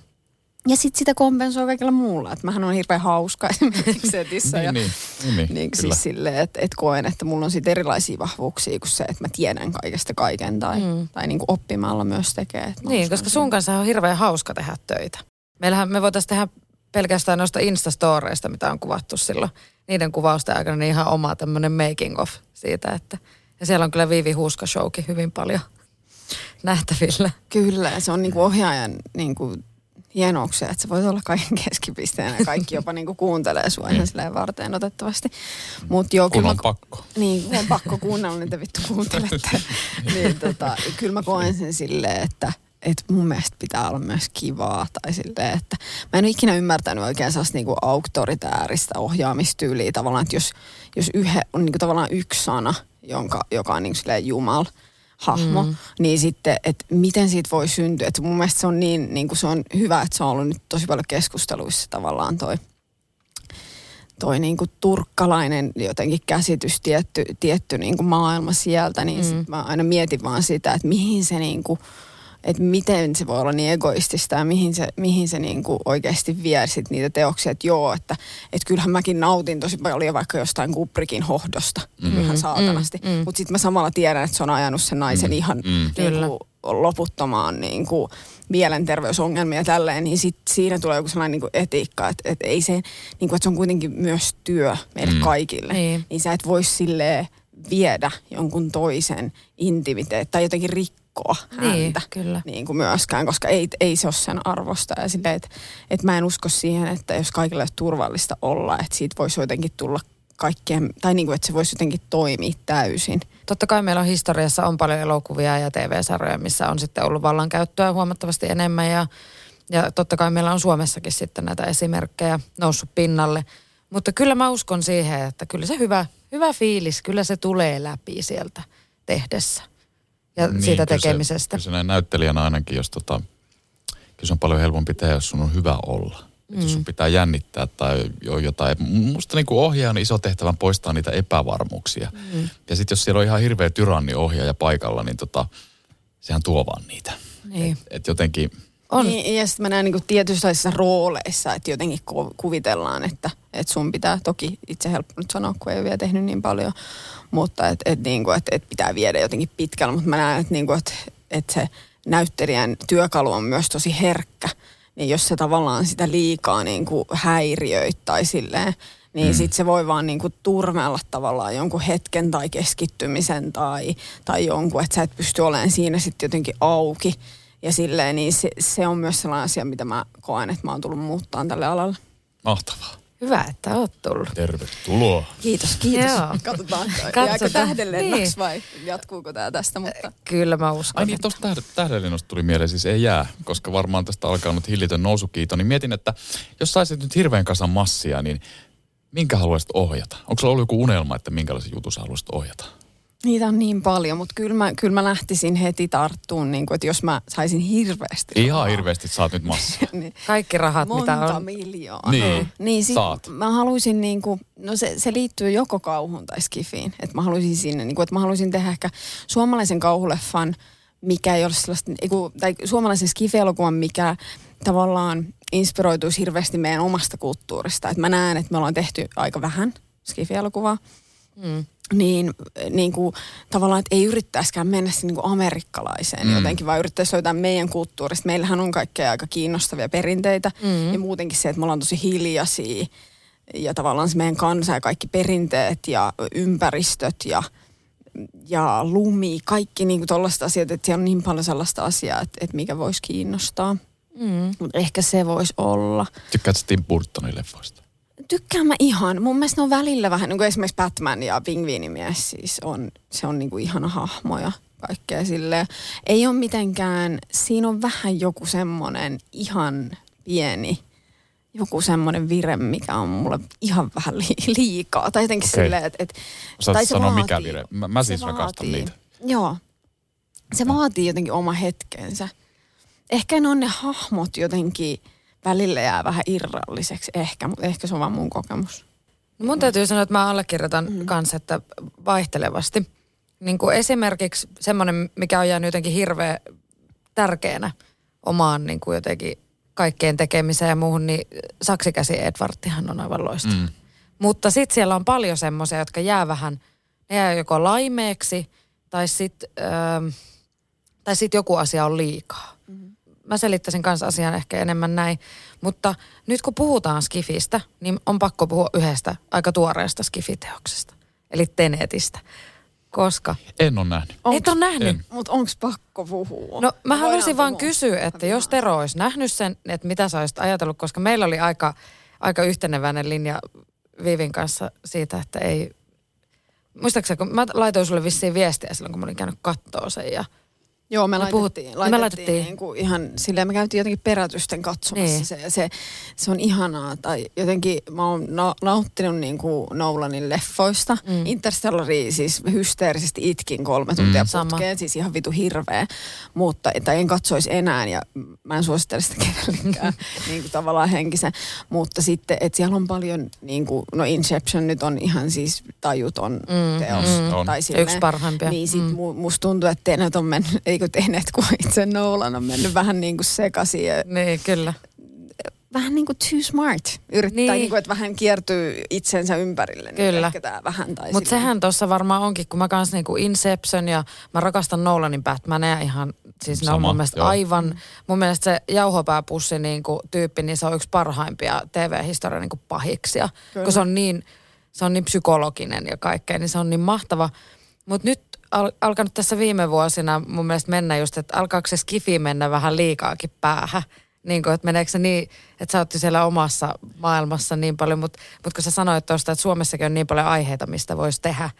D: Ja sitten sitä kompensoi kaikilla muulla. Että mähän on hirveän hauska [laughs] esimerkiksi setissä.
B: niin,
D: ja,
B: niin, niin, niin,
D: niin siis silleen, että et koen, että mulla on sitten erilaisia vahvuuksia kuin se, että mä tiedän kaikesta kaiken. Tai, mm. tai niin kuin oppimalla myös tekee.
A: Niin, koska sun kanssa on hirveän hauska tehdä töitä. Meillähän me voitaisiin tehdä pelkästään noista Instastoreista, mitä on kuvattu silloin. Niiden kuvausten aikana niin ihan oma tämmöinen making of siitä, että – ja siellä on kyllä Viivi Huuska showkin hyvin paljon [laughs] nähtävillä.
D: Kyllä, se on niinku ohjaajan niinku hienouksia, että se voi olla kaiken keskipisteenä ja kaikki jopa niinku kuuntelee sua ihan silleen varten otettavasti.
B: Mut joo, kun on mä, pakko.
D: Niin, kun on pakko kuunnella, niin te vittu kuuntelette. [laughs] niin tota, kyllä mä koen sen silleen, että että mun mielestä pitää olla myös kivaa. Tai silleen, että mä en ole ikinä ymmärtänyt oikein sellaista niinku auktoritääristä ohjaamistyyliä tavallaan, että jos, jos yhe, on niinku tavallaan yksi sana – jonka, joka on niin silleen Jumal hahmo, mm. niin sitten, että miten siitä voi syntyä. Että mun mielestä se on niin, niin kuin se on hyvä, että se on ollut nyt tosi paljon keskusteluissa tavallaan toi, toi niin kuin turkkalainen jotenkin käsitys, tietty, tietty niin kuin maailma sieltä, niin mm. sit mä aina mietin vaan sitä, että mihin se niin kuin – että miten se voi olla niin egoistista ja mihin se, mihin se niin kuin oikeasti vie sit niitä teoksia. Että joo, että et kyllähän mäkin nautin tosi paljon vaikka jostain Kubrikin hohdosta mm-hmm. ihan saatanasti. Mm-hmm. Mutta sitten mä samalla tiedän, että se on ajanut sen naisen mm-hmm. ihan mm-hmm. niin kuin, loputtomaan niin kuin, mielenterveysongelmia ja tälleen, niin sit siinä tulee joku sellainen niin kuin etiikka, että, että, ei se, niin kuin, että se on kuitenkin myös työ meille mm. kaikille. Niin. niin sä et voi silleen viedä jonkun toisen intimiteet tai jotenkin rikkoa rikkoa niin, häntä kyllä. Niin kuin myöskään, koska ei, ei se ole sen arvosta. Ja silleen, että, että mä en usko siihen, että jos kaikille olisi turvallista olla, että siitä voisi jotenkin tulla kaikkien, tai niin kuin, että se voisi jotenkin toimia täysin.
A: Totta kai meillä on historiassa on paljon elokuvia ja TV-sarjoja, missä on sitten ollut vallankäyttöä huomattavasti enemmän ja, ja totta kai meillä on Suomessakin sitten näitä esimerkkejä noussut pinnalle. Mutta kyllä mä uskon siihen, että kyllä se hyvä, hyvä fiilis, kyllä se tulee läpi sieltä tehdessä ja niin, siitä tekemisestä.
B: Kyllä se, kyllä se näyttelijänä ainakin, jos tota, kyllä se on paljon helpompi tehdä, jos sun on hyvä olla. Mm. Jos sun pitää jännittää tai jotain. Musta niin ohjaajan iso tehtävän poistaa niitä epävarmuuksia. Mm. Ja sitten jos siellä on ihan hirveä tyranni ohjaaja paikalla, niin tota, sehän tuo vaan niitä. Niin. Et, et jotenkin...
D: On. Niin, ja sitten mä näen niin tietyissä rooleissa, että jotenkin kuvitellaan, että, että sun pitää, toki itse helppo nyt sanoa, kun ei ole vielä tehnyt niin paljon, mutta että et, niinku, et, et pitää viedä jotenkin pitkällä. Mutta mä näen, että niinku, et, et se näyttelijän työkalu on myös tosi herkkä. Niin jos se tavallaan sitä liikaa niinku häiriöittää silleen, niin mm. sitten se voi vaan niinku turmella tavallaan jonkun hetken tai keskittymisen tai, tai jonkun, että sä et pysty olemaan siinä sitten jotenkin auki. Ja silleen, niin se, se on myös sellainen asia, mitä mä koen, että mä oon tullut muuttaa tälle alalle.
B: Mahtavaa.
A: Hyvä, että oot tullut.
B: Tervetuloa.
D: Kiitos, kiitos. Joo. [laughs] Katsotaan, jääkö tähdenlennoksi niin. vai jatkuuko tämä tästä? Mutta...
A: Kyllä mä uskon.
B: Ai niin, tuosta tähdenlennosta tuli mieleen, siis ei jää, koska varmaan tästä alkaa nyt hillitön nousukiito. Niin mietin, että jos saisit nyt hirveän kasan massia, niin minkä haluaisit ohjata? Onko sulla ollut joku unelma, että minkälaisen jutun sä haluaisit ohjata?
D: Niitä on niin paljon, mutta kyllä mä, kyllä mä lähtisin heti tarttuun, niin kuin, että jos mä saisin hirveästi
B: Ihan rahaa. hirveästi saat nyt massia. [laughs]
A: niin, Kaikki rahat,
D: Monta
A: mitä on.
D: miljoonaa.
B: Niin,
D: niin sit
B: saat.
D: Mä haluaisin, niin kuin, no se, se liittyy joko kauhun tai skifiin. Että mä haluaisin sinne, niin kuin, että mä haluaisin tehdä ehkä suomalaisen kauhuleffan, mikä ei ole sellaista, ei kun- tai suomalaisen skifi-elokuvan, mikä tavallaan inspiroituisi hirveästi meidän omasta kulttuurista. Et mä näen, että me ollaan tehty aika vähän skifi-elokuvaa. Mm. Niin, niin kuin, tavallaan, että ei yrittäisikään mennä sinne niin kuin amerikkalaiseen mm. jotenkin, vaan yrittäisi löytää meidän kulttuurista. Meillähän on kaikkea aika kiinnostavia perinteitä mm. ja muutenkin se, että me ollaan tosi hiljaisia ja tavallaan se meidän kansa ja kaikki perinteet ja ympäristöt ja, ja lumi, kaikki niin tällaiset asiat, että siellä on niin paljon sellaista asiaa, että, että mikä voisi kiinnostaa. Mm. Mutta ehkä se voisi olla.
B: Tykkäät sä Tim Burtonin leffoista?
D: Tykkään mä ihan. Mun mielestä ne on välillä vähän, niin kuin esimerkiksi Batman ja Pingviinimies siis on, se on niin kuin ihana hahmo ja kaikkea silleen. Ei ole mitenkään, siinä on vähän joku semmoinen ihan pieni, joku semmoinen vire, mikä on mulle ihan vähän li- liikaa. Tai jotenkin
B: Okei.
D: silleen, että... Et,
B: Osaat
D: tai se
B: sanoa
D: vaatii-
B: mikä vire? Mä, mä siis rakastan
D: vaatii-
B: niitä.
D: Joo. Se vaatii jotenkin oma hetkensä. Ehkä ne on ne hahmot jotenkin välillä jää vähän irralliseksi ehkä, mutta ehkä se on vaan mun kokemus.
A: No mun täytyy sanoa, että mä allekirjoitan mm. kanssa, että vaihtelevasti. Niin kuin esimerkiksi semmoinen, mikä on jäänyt jotenkin hirveän tärkeänä omaan niin kuin jotenkin kaikkeen tekemiseen ja muuhun, niin saksikäsi Edwardtihan on aivan loistava. Mm. Mutta sitten siellä on paljon semmoisia, jotka jää vähän, ne jää joko laimeeksi tai sitten tai sit joku asia on liikaa. Mä selittäisin kanssa asian ehkä enemmän näin. Mutta nyt kun puhutaan Skifistä, niin on pakko puhua yhdestä aika tuoreesta Skifiteoksesta. Eli Tenetistä. Koska...
B: En ole nähnyt.
A: Et ole nähnyt?
D: Mutta onko pakko puhua?
A: No mä
D: Voidaan
A: haluaisin vaan kysyä, että jos Tero olisi nähnyt sen, että mitä sä olisit ajatellut, koska meillä oli aika, aika yhteneväinen linja Vivin kanssa siitä, että ei... Muistaakseni, kun mä laitoin sulle vissiin viestiä silloin, kun mä olin käynyt kattoo sen ja...
D: Joo, me,
A: Me
D: laitettiin,
A: puhuttiin-
D: laitettiin,
A: me laitettiin-
D: niin kuin ihan silleen, me käytiin jotenkin perätysten katsomassa
A: Niin.
D: se, ja se, se on ihanaa, tai jotenkin mä oon na- nauttinut niin kuin Nolanin leffoista. Mm. Interstellari siis hysteerisesti itkin kolme tuntia
A: Mm.
D: mm.
A: Sama.
D: putkeen, siis ihan vitu hirveä, mutta tai en katsoisi enää ja mä en suosittele sitä kenellekään [laughs] niin kuin tavallaan henkisen, mutta sitten, että siellä on paljon, niin kuin, no Inception nyt on ihan siis tajuton mm. teos.
B: Mm.
D: Tai silleen,
A: Yksi parhaimpia.
D: Niin sit
A: Mm.
D: mm. musta tuntuu, että Tenet on mennyt, eikö Tenet, kun itse Nolan on mennyt vähän niin kuin sekaisin ja
A: Niin, kyllä.
D: vähän niin kuin too smart. Yrittää
A: Niin.
D: niin. kuin, että vähän kiertyy itsensä ympärille.
A: Kyllä.
D: Niin ehkä tää vähän tai
A: Mutta sehän tuossa varmaan onkin, kun mä kans niinku Inception ja mä rakastan Nolanin Batmaneja ihan, siis ne on
B: Sama,
A: mun mielestä
B: joo.
A: aivan, mun mielestä se jauhopääpussi niinku tyyppi, niin se on yksi parhaimpia TV-historian niinku pahiksia.
D: Kyllä.
A: Kun se on niin, se on niin psykologinen ja kaikkea, niin se on niin mahtava. Mutta nyt al- alkanut tässä viime vuosina mun mielestä mennä just, että alkaako se skifi mennä vähän liikaakin päähän. Niin kuin, että meneekö se niin, että sä oot siellä omassa maailmassa niin paljon, mutta mut kun sä sanoit tuosta, että Suomessakin on niin paljon aiheita, mistä voisi tehdä,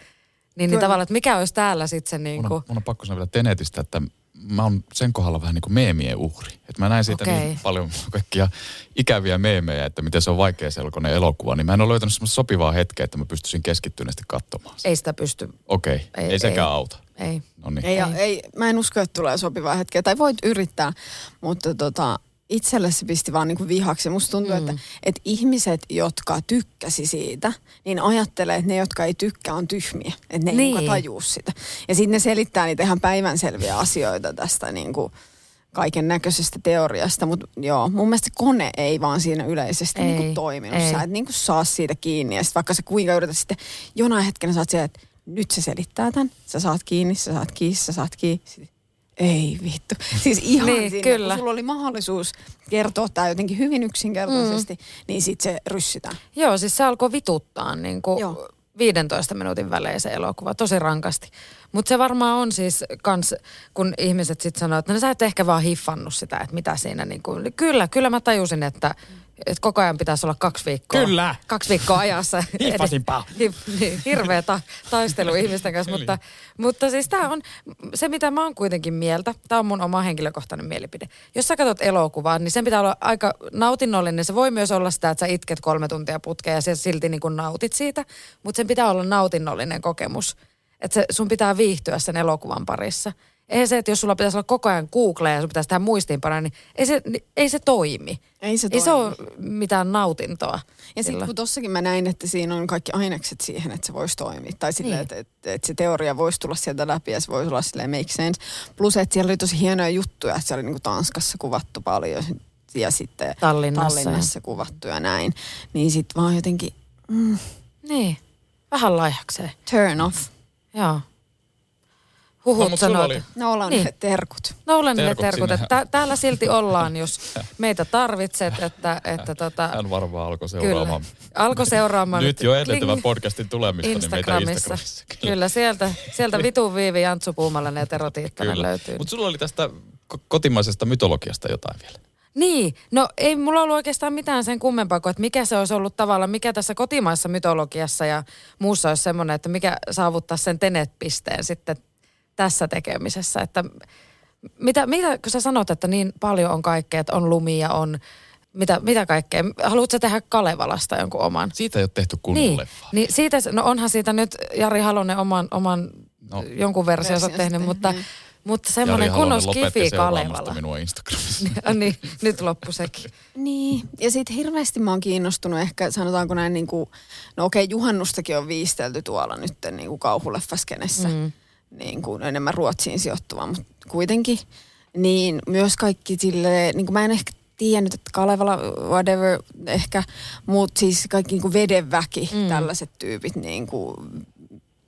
A: niin, niin tavallaan, että mikä olisi täällä sitten se niin
B: Mun
A: kuin,
B: on, mun on pakko sanoa vielä Tenetistä, että mä oon sen kohdalla vähän niin kuin meemien uhri. Että mä näin siitä
A: Okei.
B: niin paljon kaikkia ikäviä meemejä, että miten se on vaikea selkoinen elokuva. Niin mä en ole löytänyt semmoista sopivaa hetkeä, että mä pystyisin keskittyneesti katsomaan sitä.
A: ei sitä pysty,
B: Okei,
A: Ei-
B: ei, ei sekään
A: ei.
B: auta.
A: ei.
B: No niin.
D: Ei,
A: Ei.
D: ei. ei, mä en usko, että tulee sopivaa hetkeä. Tai voit yrittää, mutta tota, itselle se pisti vaan niinku vihaksi. Musta tuntuu, mm. että, että ihmiset, jotka tykkäsi siitä, niin ajattelee, että ne, jotka ei tykkää, on tyhmiä. Että ne ei
A: Niin.
D: niin. tajuu sitä. Ja sitten ne selittää niitä ihan päivänselviä asioita tästä niinku kaiken näköisestä teoriasta. Mutta joo, mun mielestä se kone ei vaan siinä yleisesti
A: Ei,
D: niinku toiminut.
A: ei.
D: Sä et niinku saa siitä kiinni. Ja sit vaikka sä kuinka yrität sitten, jonain hetkenä sä oot siellä, että nyt se selittää tämän. Sä saat kiinni, sä saat kiinni, sä saat kiinni. Ei vittu. Siis ihan
A: Niin,
D: siinä,
A: kyllä.
D: kun sulla oli mahdollisuus kertoa tämä jotenkin hyvin yksinkertaisesti, mm. niin sitten se ryssitään.
A: Joo, siis se alkoi vituttaa niin kuin
D: Joo.
A: 15 minuutin välein se elokuva, tosi rankasti. Mutta se varmaan on siis kans, kun ihmiset sitten sanoo, että no sä et ehkä vaan hiffannut sitä, että mitä siinä niin kuin, kyllä, kyllä mä tajusin, että, että koko ajan pitäisi olla kaksi viikkoa.
C: Kyllä.
A: Kaksi viikkoa ajassa. [laughs]
C: Hiffasinpa.
A: Hif, [laughs] niin, hirveä ta, taistelu ihmisten kanssa, mutta, mutta siis tämä on se, mitä mä oon kuitenkin mieltä. Tämä on mun oma henkilökohtainen mielipide. Jos sä katsot elokuvaa, niin sen pitää olla aika nautinnollinen. Se voi myös olla sitä, että sä itket kolme tuntia putkea ja sä silti niin kuin nautit siitä, mutta sen pitää olla nautinnollinen kokemus. Että sun pitää viihtyä sen elokuvan parissa. Eihän se, että jos sulla pitäisi olla koko ajan Google ja sun pitäisi tehdä muistiinpanoja, niin ei se, niin ei se toimi.
D: Ei se
A: Ei se
D: toimi.
A: ole mitään nautintoa.
D: Ja sitten kun tossakin mä näin, että siinä on kaikki ainekset siihen, että se voisi toimia. Tai silleen,
A: Niin.
D: että, että, että se teoria voisi tulla sieltä läpi ja se voisi olla silleen make sense. Plus, että siellä oli tosi hienoja juttuja, että siellä oli niinku Tanskassa kuvattu paljon ja sitten
A: Tallinnassa.
D: Tallinnassa kuvattu ja näin. Niin sitten vaan jotenkin
A: Niin, vähän laihakseen.
D: turn off.
A: Joo.
B: No,
A: Huhut sanoo,
B: oli-
D: No ollaan
A: Niin.
D: terkut.
A: Nolanille
B: Terkut
A: terkut, että tä- täällä silti ollaan, jos [laughs] meitä tarvitset, että, että tota,
B: Hän varmaan alkoi
A: kyllä.
B: seuraamaan.
A: Alkoi seuraamaan.
B: Nyt jo edeltävän podcastin tulemista, niin meitä
A: Instagramissa.
B: Instagramissa.
A: Kyllä, sieltä, sieltä vitun viivi Jantsu Puumalainen ja Tero Tiikkanen löytyy.
B: Mutta sulla oli tästä ko- kotimaisesta mytologiasta jotain vielä.
A: Niin, no ei mulla ollut oikeastaan mitään sen kummempaa kuin, että mikä se olisi ollut tavallaan, mikä tässä kotimaisessa mytologiassa ja muussa olisi semmoinen, että mikä saavuttaa sen tenet-pisteen sitten tässä tekemisessä. Että mitä, mitä, kun sä sanot, että niin paljon on kaikkea, että on lumia, on mitä, mitä kaikkea. Haluatko sä tehdä Kalevalasta jonkun oman?
B: Siitä ei ole tehty kunnon
A: Niin,
B: leffaa.
A: niin siitä, no onhan siitä nyt Jari Halonen oman, oman
B: No.
A: jonkun versionsa tehnyt,
D: tehnyt,
A: mutta,
D: niin.
A: mutta semmoinen kunnon skifi Kalevala.
B: minua Instagramissa.
A: Ja [laughs] niin, nyt loppu sekin.
D: Niin, ja sitten hirveästi mä oon kiinnostunut ehkä, sanotaanko näin niin kuin, no okei, juhannustakin on viistelty tuolla nyt niin kuin kauhuleffaskenessä, mm. Niin kuin enemmän Ruotsiin sijoittuva, mutta kuitenkin, niin myös kaikki sille, niin kuin mä en ehkä tiennyt, että Kalevala, whatever, ehkä, mutta siis kaikki niin kuin vedenväki, mm. tällaiset tyypit niin kuin,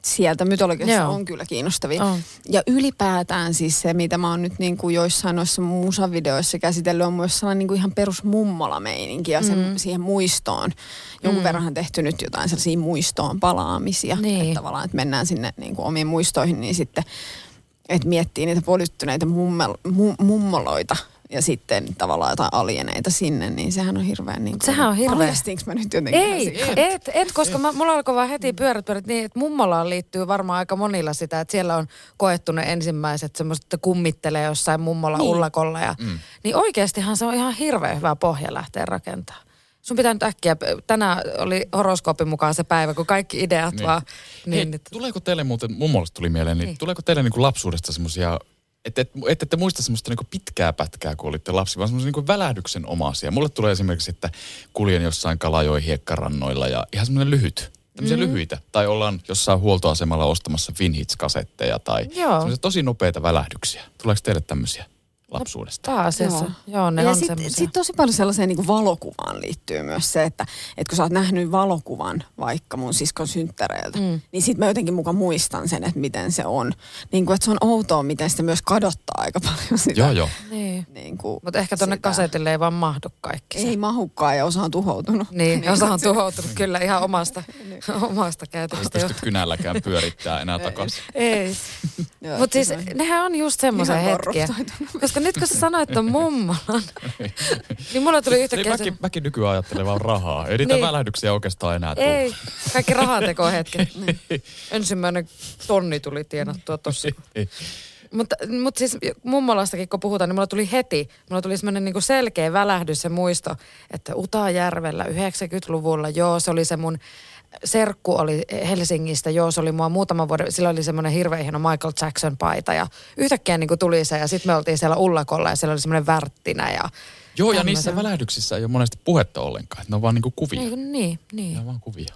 D: sieltä mytologiassa
A: Joo.
D: on kyllä kiinnostavia.
A: On.
D: Ja ylipäätään siis se, mitä mä oon nyt niin kuin joissain noissa musavideoissa käsitellyt, on myös sellainen niin kuin ihan perus mummola-meininki ja sen,
A: Mm.
D: siihen muistoon. Jonkun mm. verran tehty nyt jotain sellaisia muistoon palaamisia.
A: Niin.
D: Että tavallaan, että mennään sinne niin kuin omiin muistoihin, niin sitten, että miettii niitä polyttyneitä mummel, mu, mummoloita ja sitten tavallaan jotain alieneita sinne, niin sehän on hirveän niin kuin...
A: Sehän on hirveä.
D: Paljastinko mä nyt jotenkin?
A: Ei, et, et, koska mä, mulla alkoi vaan heti pyörät pyörät niin, että mummolaan liittyy varmaan aika monilla sitä, että siellä on koettu ne ensimmäiset semmoiset, että kummittelee jossain mummola niin. ullakolla. Ja, mm. Niin oikeastihan se on ihan hirveän hyvä pohja lähteä rakentamaan. Sun pitää nyt äkkiä, tänään oli horoskoopin mukaan se päivä, kun kaikki ideat niin.
B: Niin.
A: vaan...
B: Niin,
A: Niin,
B: Hei,
A: että-
B: tuleeko teille muuten, mummollista tuli mieleen, niin,
A: Niin.
B: niin. tuleeko teille niin kuin lapsuudesta semmoisia, että et, et, ette muista semmoista niin kuin pitkää pätkää, kun olitte lapsi, vaan semmoisia niin välähdyksen omaisia. Mulle tulee esimerkiksi, että kuljen jossain Kalajoen hiekkarannoilla ja ihan semmoinen lyhyt, tämmöisiä mm. lyhyitä. Tai ollaan jossain huoltoasemalla ostamassa Finhits-kasetteja tai
A: Joo.
B: semmoisia tosi nopeita välähdyksiä. Tuleeko teille tämmöisiä lapsuudesta?
A: Pääasiassa. Joo, Joo ne
D: ja sitten sit tosi paljon sellaiseen niin valokuvaan liittyy myös se, että, että kun sä oot nähnyt valokuvan vaikka mun siskon synttäreiltä, mm. niin sit mä jotenkin mukaan muistan sen, että miten se on. Niin kuin, että se on outoa, miten sitä myös kadottaa aika paljon sitä.
B: Joo, joo.
A: Niin.
D: Niin kuin
A: Mutta ehkä tonne
D: sitä.
A: kasetille ei vaan mahdu kaikki. se.
D: Ei mahukkaan ja osa on tuhoutunut.
A: Niin, osa on tuhoutunut kyllä ihan omasta, omasta
B: Ei
A: käytöksestä.
B: pysty kynälläkään pyörittää enää takaisin.
A: Ei. Mutta siis nehän on just semmoisia hetkiä. Koska nyt kun sä sanoit ton mummolan, [laughs] niin mulla tuli
B: Niin
A: yhtäkkiä se...
B: mäkin, mäkin nykyään ajattelen vaan rahaa. Ei niitä
A: Niin.
B: välähdyksiä oikeastaan enää tule.
A: Ei, kaikki rahantekohetket. [laughs] Ensimmäinen tonni tuli tienattua tossa. Mutta, mutta siis mummolastakin kun puhutaan, niin mulla tuli heti, mulla tuli semmoinen niin selkeä välähdys ja muisto, että Utajärvellä 90-luvulla, joo, se oli se mun serkku oli Helsingistä, joo, se oli mua muutaman vuoden, sillä oli semmoinen hirveän hieno Michael Jackson-paita ja yhtäkkiä niin kuin tuli se ja sitten me oltiin siellä ullakolla ja siellä oli semmoinen värttinä ja
B: Joo, ja niissä välähdyksissä ei ole monesti puhetta ollenkaan. Että ne on vaan niinku kuvia.
A: Ei, niin, niin.
B: Ne on vaan kuvia.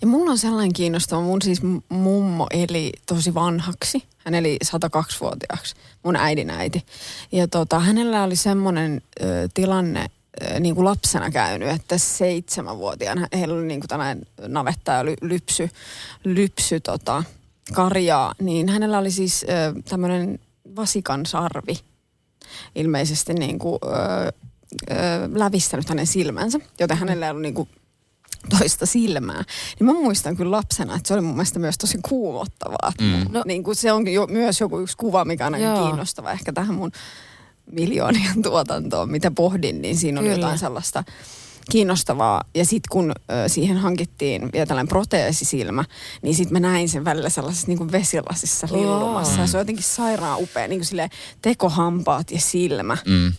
D: Ja mulla on sellainen kiinnostava, mun siis mummo eli tosi vanhaksi. Hän eli 102-vuotiaaksi, mun äidin äiti. Ja tota, hänellä oli semmoinen ö, tilanne niin kuin lapsena käynyt, että seitsemänvuotiaana heillä oli niin kuin tällainen navetta ja ly, lypsy, lypsy tota, karjaa. Niin hänellä oli siis ö, tämmöinen vasikan sarvi ilmeisesti niin kuin, ö, ö, lävistänyt hänen silmänsä, joten hänellä ei ollut niin kuin toista silmää. Niin mä muistan kyllä lapsena, että se oli mun mielestä myös tosi kuumottavaa. Mm. No, niin kuin se on jo, myös joku yksi kuva, mikä on kiinnostava ehkä tähän mun miljoonien [laughs] tuotantoon, mitä pohdin, niin siinä on
A: Kyllä.
D: jotain sellaista kiinnostavaa. Ja sitten kun ö, siihen hankittiin vielä tällainen proteesisilmä, niin sitten mä näin sen välillä sellaisessa niin kuin vesilasissa lillumassa. Ja se on jotenkin sairaan upea, niin kuin silleen tekohampaat ja silmä.
B: Mm.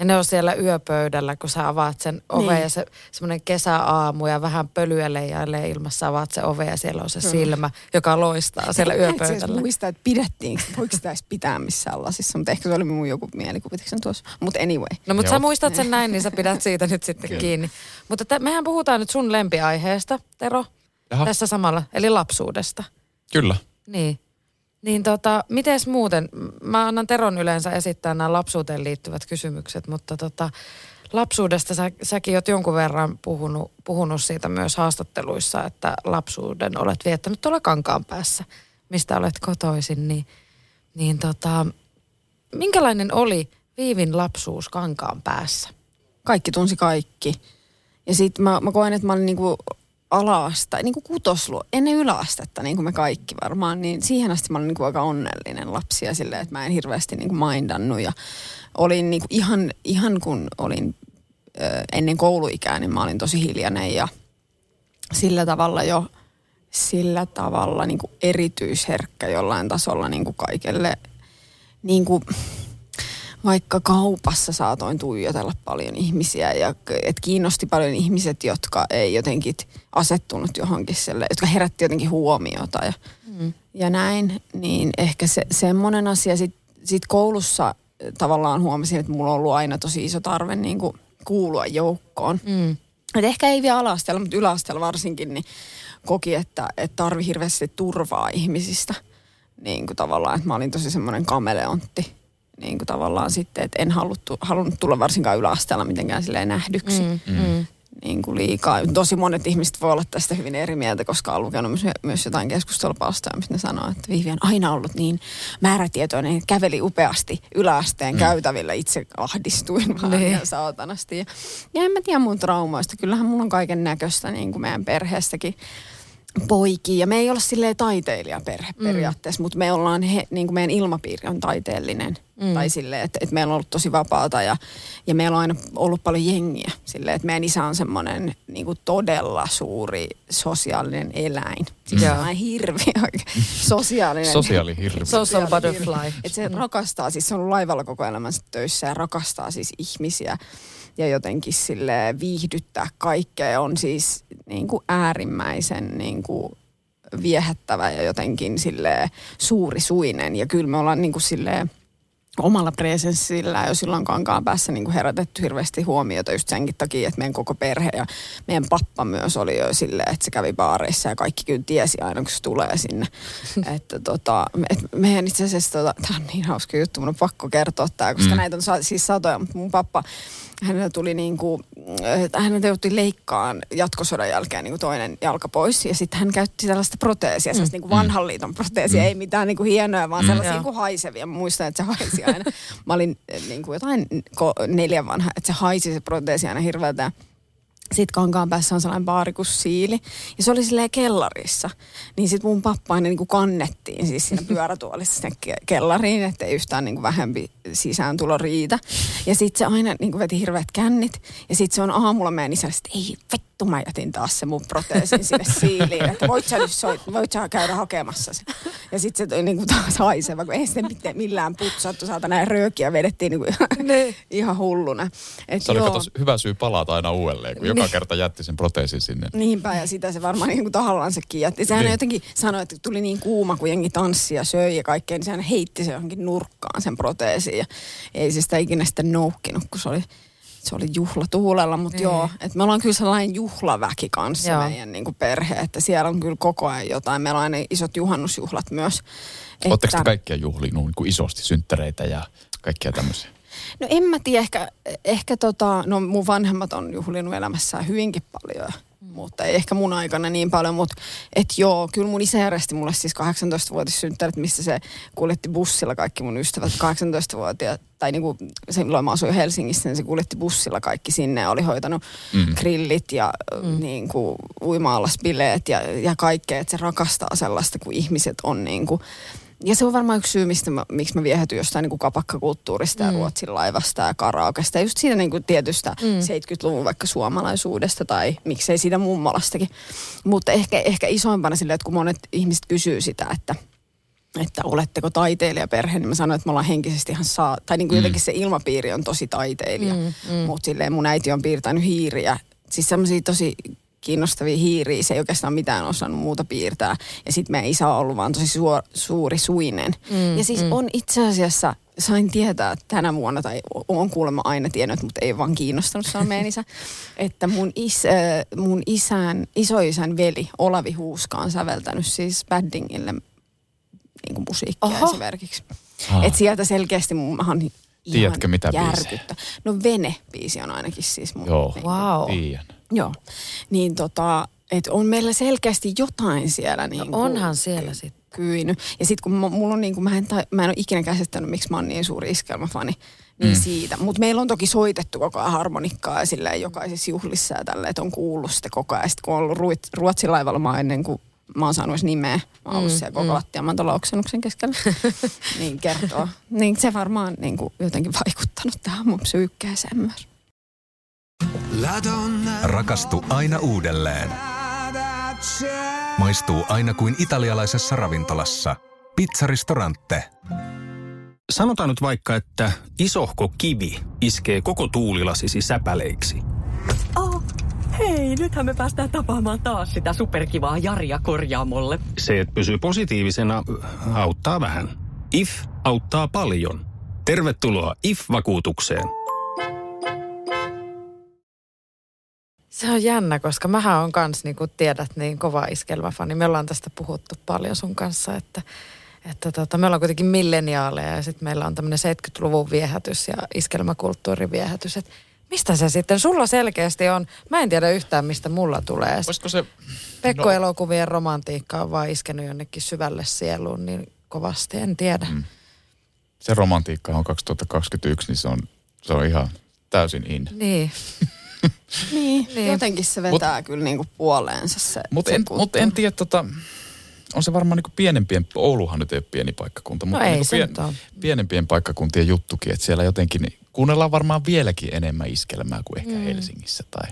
A: Ja ne on siellä yöpöydällä, kun sä avaat sen oven
D: Niin.
A: ja se semmoinen kesäaamu ja vähän pölyä leijailee ilmassa, avaat se ove ja siellä on se silmä, joka loistaa siellä yöpöydällä.
D: muista, että pidettiin, voiko sitä edes pitää missään lasissa, mutta ehkä se oli mun joku mielikuvituksen tuossa. Mutta anyway.
A: No mutta
B: Joo.
A: sä muistat sen näin, niin sä pidät siitä nyt sitten kiinni. Mutta t- mehän puhutaan nyt sun lempiaiheesta, Tero,
B: Jaha,
A: tässä samalla, eli lapsuudesta.
B: kyllä.
A: Niin. Niin tota, mites muuten? Mä annan Teron yleensä esittää nämä lapsuuteen liittyvät kysymykset, mutta tota, lapsuudesta sä, säkin oot jonkun verran puhunut, puhunut siitä myös haastatteluissa, että lapsuuden olet viettänyt tuolla kankaan päässä, mistä olet kotoisin, niin, niin tota, minkälainen oli Viivin lapsuus kankaan päässä?
D: Kaikki tunsi kaikki. Ja sitten mä, mä koen, että mä olin niinku alaasta, niinku kutoslu, ennen yläastetta, niin kuin me kaikki varmaan, niin siihen asti mä olin niinku aika onnellinen lapsi ja silleen, että mä en hirveästi niinku mindannut ja olin niinku ihan, ihan kun olin ennen kouluikää, niin mä olin tosi hiljainen ja sillä tavalla jo sillä tavalla niin kuin erityisherkkä jollain tasolla niin kuin kaikelle, niin kuin, vaikka kaupassa saatoin tuijotella paljon ihmisiä ja et kiinnosti paljon ihmiset, jotka ei jotenkin asettunut johonkin selle, jotka herätti jotenkin huomiota ja, mm. ja näin, niin ehkä se, semmoinen asia sitten sit koulussa tavallaan huomasin, että mulla on ollut aina tosi iso tarve niin kuin kuulua joukkoon.
A: Mm.
D: Et ehkä ei vielä ala-asteella, mutta yläasteella varsinkin, niin koki, että, että tarvi hirveästi turvaa ihmisistä. Niin kuin tavallaan, että mä olin tosi semmoinen kameleontti. Niin kuin tavallaan sitten, että en haluttu, halunnut tulla varsinkaan yläasteella mitenkään silleen nähdyksi.
A: Mm. Mm.
D: Niin kuin liikaa. Tosi monet ihmiset voi olla tästä hyvin eri mieltä, koska olen lukenut myös, myös jotain keskustelupalstoja, missä ne sanoo, että Vivi on aina ollut niin määrätietoinen, että käveli upeasti yläasteen mm. käytävillä. Itse ahdistuin vaan
A: Niin.
D: ihan saatanasti. Ja, ja en mä tiedä mun traumoista. Kyllähän mulla on kaiken näköistä niin kuin meidän perheestäkin poikia. Ja me ei olla silleen taiteilijaperhe
A: Mm.
D: periaatteessa, mutta me ollaan, he, niin kuin meidän ilmapiiri on taiteellinen. Mm. Tai silleen, että, että meillä on ollut tosi vapaata ja, ja meillä on aina ollut paljon jengiä. Silleen, että meidän isä on semmoinen niin kuin todella suuri sosiaalinen eläin. Siis mm. hirviö oikein. Sosiaalinen.
B: Sosiaalihirviö.
A: Social butterfly.
D: Että se rakastaa, siis se on ollut laivalla koko elämänsä töissä ja rakastaa siis ihmisiä ja jotenkin sille viihdyttää kaikkea. On siis niin kuin äärimmäisen niin kuin viehättävä ja jotenkin sille suurisuinen. Ja kyllä me ollaan niin kuin silleen, omalla presenssillä jo silloin kankaan päässä niin kuin herätetty hirveästi huomiota just senkin takia, että meidän koko perhe ja meidän pappa myös oli jo silleen, että se kävi baareissa ja kaikki kyllä tiesi aina, kun se tulee sinne. [laughs] että tota, et meidän itse asiassa, tota, tämä on niin hauska juttu, mun on pakko kertoa tämä, koska mm. näitä on sa- siis satoja, mutta mun pappa, hänellä tuli niin kuin, hänellä joutui leikkaan jatkosodan jälkeen niin kuin toinen jalka pois ja sitten hän käytti tällaista proteesia, sellaista niin kuin vanhan liiton proteesia, ei mitään niin kuin hienoja, vaan sellaisia
A: Joo.
D: niin kuin haisevia. Mä muistan, että se haisi aina. Mä olin eh, niin kuin jotain ko- neljän vanha, että se haisi se proteesi aina hirveältä. Sitten kankaan päässä on sellainen baari kuin Siili. Ja se oli silleen kellarissa. Niin sitten mun pappa aina niin kuin kannettiin siis siinä pyörätuolissa sinne ke- kellariin, ettei yhtään niin kuin vähempi sisääntulo riitä. Ja sitten se aina niin kuin veti hirveät kännit. Ja sitten se on aamulla meidän isä, että ei vittu mä jätin taas se mun proteesin sinne Siiliin. Että voit sä nyt soit, voit sä käydä hakemassa se. Ja sitten se toi niin kuin taas haiseva, kun ei sitä mitään millään putsattu. Saatana ja röökiä vedettiin niin kuin ihan, ihan hulluna. Et
B: Se oli
D: joo.
B: katos, hyvä syy palata aina uudelleen, kun joka kerta jätti sen proteesin sinne.
D: Niinpä, ja sitä se varmaan niin kuin tahallansakin jätti. Sehän
B: Niin.
D: jotenkin sanoi, että tuli niin kuuma, kun jengi tanssi ja söi ja kaikkea, niin sehän heitti se johonkin nurkkaan sen proteesiin. Ja ei se sitä ikinä sitten noukkinut, kun se oli, se oli juhla tuulella. Mutta
A: Niin.
D: joo, että me ollaan kyllä sellainen juhlaväki kanssa
A: Joo.
D: meidän niin kuin perhe, että siellä on kyllä koko ajan jotain. Meillä on aina isot juhannusjuhlat myös.
B: Oletteko te kaikkia juhlinut niin kuin isosti synttäreitä ja kaikkia tämmöisiä?
D: No en mä tiedä, ehkä, ehkä tota, no mun vanhemmat on juhlinut elämässään hyvinkin paljon, mutta ei ehkä mun aikana niin paljon, mutta et joo, kyllä mun isä järjesti mulle siis 18-vuotissynttärit, missä se kuljetti bussilla kaikki mun ystävät 18-vuotiaat, tai niinku, se milloin mä asuin Helsingissä, niin se kuljetti bussilla kaikki sinne ja oli hoitanut mm. grillit ja mm. niinku, uima-allasbileet ja, ja kaikkea, että se rakastaa sellaista, kun ihmiset on niinku, ja se on varmaan yksi syy, mistä mä, miksi mä viehätyin jostain niin kuin kapakkakulttuurista ja Ruotsin laivasta ja karaokesta. Ja just siitä niin kuin tietystä mm. 70-luvun vaikka suomalaisuudesta tai miksei siitä mummolastakin. Mutta ehkä, ehkä isoimpana sille, että kun monet ihmiset kysyy sitä, että että oletteko taiteilijaperhe, niin mä sanoin, että me ollaan henkisesti ihan saa, tai niin kuin mm. jotenkin se ilmapiiri on tosi taiteilija, mm, mm. mutta silleen mun äiti on piirtänyt hiiriä, siis semmoisia tosi kiinnostavia hiiriä, se ei oikeastaan mitään osannut muuta piirtää. Ja sitten meidän isä on ollut vaan tosi suor, suuri suinen. Mm, ja siis mm. on itse asiassa, sain tietää tänä vuonna, tai on kuulemma aina tiennyt, mutta ei vaan kiinnostanut se on meidän isä, [laughs] että mun, is, äh, mun isän, isoisän veli Olavi Huuska on säveltänyt siis Baddingille niin kuin musiikkia Oho. esimerkiksi. Ah. Et sieltä selkeästi mun mahan
B: Tiedätkö mitä
D: järkyttä. No Vene-biisi on ainakin siis mun.
B: Joo,
A: wow.
B: tiedän.
D: Joo, niin tota, että on meillä selkeästi jotain siellä. Niin
A: no onhan siellä sitten.
D: Kyynyt. Ja sitten kun mulla on niin kuin, mä en, ta- mä en ole ikinä käsittänyt, miksi mä oon niin suuri iskelmäfani, niin mm. siitä. Mutta meillä on toki soitettu koko ajan harmonikkaa ja silleen jokaisessa juhlissa ja tälle, että on kuullut sitä koko ajan. Sitten kun on ollut Ruotsin laivalla mä ennen kuin mä oon saanut edes nimeä. Mä oon ollut mm, siellä koko mm. lattiamantolla oksennuksen keskellä. [laughs] niin kertoo. Niin se varmaan niin kuin, jotenkin vaikuttanut tähän mun psyykkeeseen myös.
E: Rakastu aina uudelleen. Maistuu aina kuin italialaisessa ravintolassa. Pizzaristorante.
F: Sanotaan nyt vaikka, että isohko kivi iskee koko tuulilasisi säpäleiksi.
G: Oh, hei, nythän me päästään tapaamaan taas sitä superkivaa Jaria korjaamolle.
F: Se, että pysyy positiivisena, auttaa vähän. IF auttaa paljon. Tervetuloa IF-vakuutukseen.
A: Se on jännä, koska mähän on kans, niin kuin tiedät, niin kova iskelmäfani. Me ollaan tästä puhuttu paljon sun kanssa, että, että tota, me ollaan kuitenkin milleniaaleja ja sitten meillä on tämmöinen 70-luvun viehätys ja iskelmäkulttuurin viehätys. Että mistä se sitten? Sulla selkeästi on, mä en tiedä yhtään mistä mulla tulee.
B: Olisiko se...
A: Pekko-elokuvien no. romantiikka on vaan iskenyt jonnekin syvälle sieluun niin kovasti, en tiedä. Mm.
B: Se romantiikka on 2021, niin se on, se on ihan täysin in.
A: Niin. [laughs] [laughs]
D: niin, niin, jotenkin se vetää mut, kyllä niinku puoleensa se
B: Mutta en, mut en tiedä, tota, on se varmaan niinku pienempien, Ouluhan nyt ei ole pieni paikkakunta, mutta
A: no
B: niinku pien, pienempien paikkakuntien juttukin, että siellä jotenkin kuunnellaan varmaan vieläkin enemmän iskelmää kuin ehkä mm. Helsingissä tai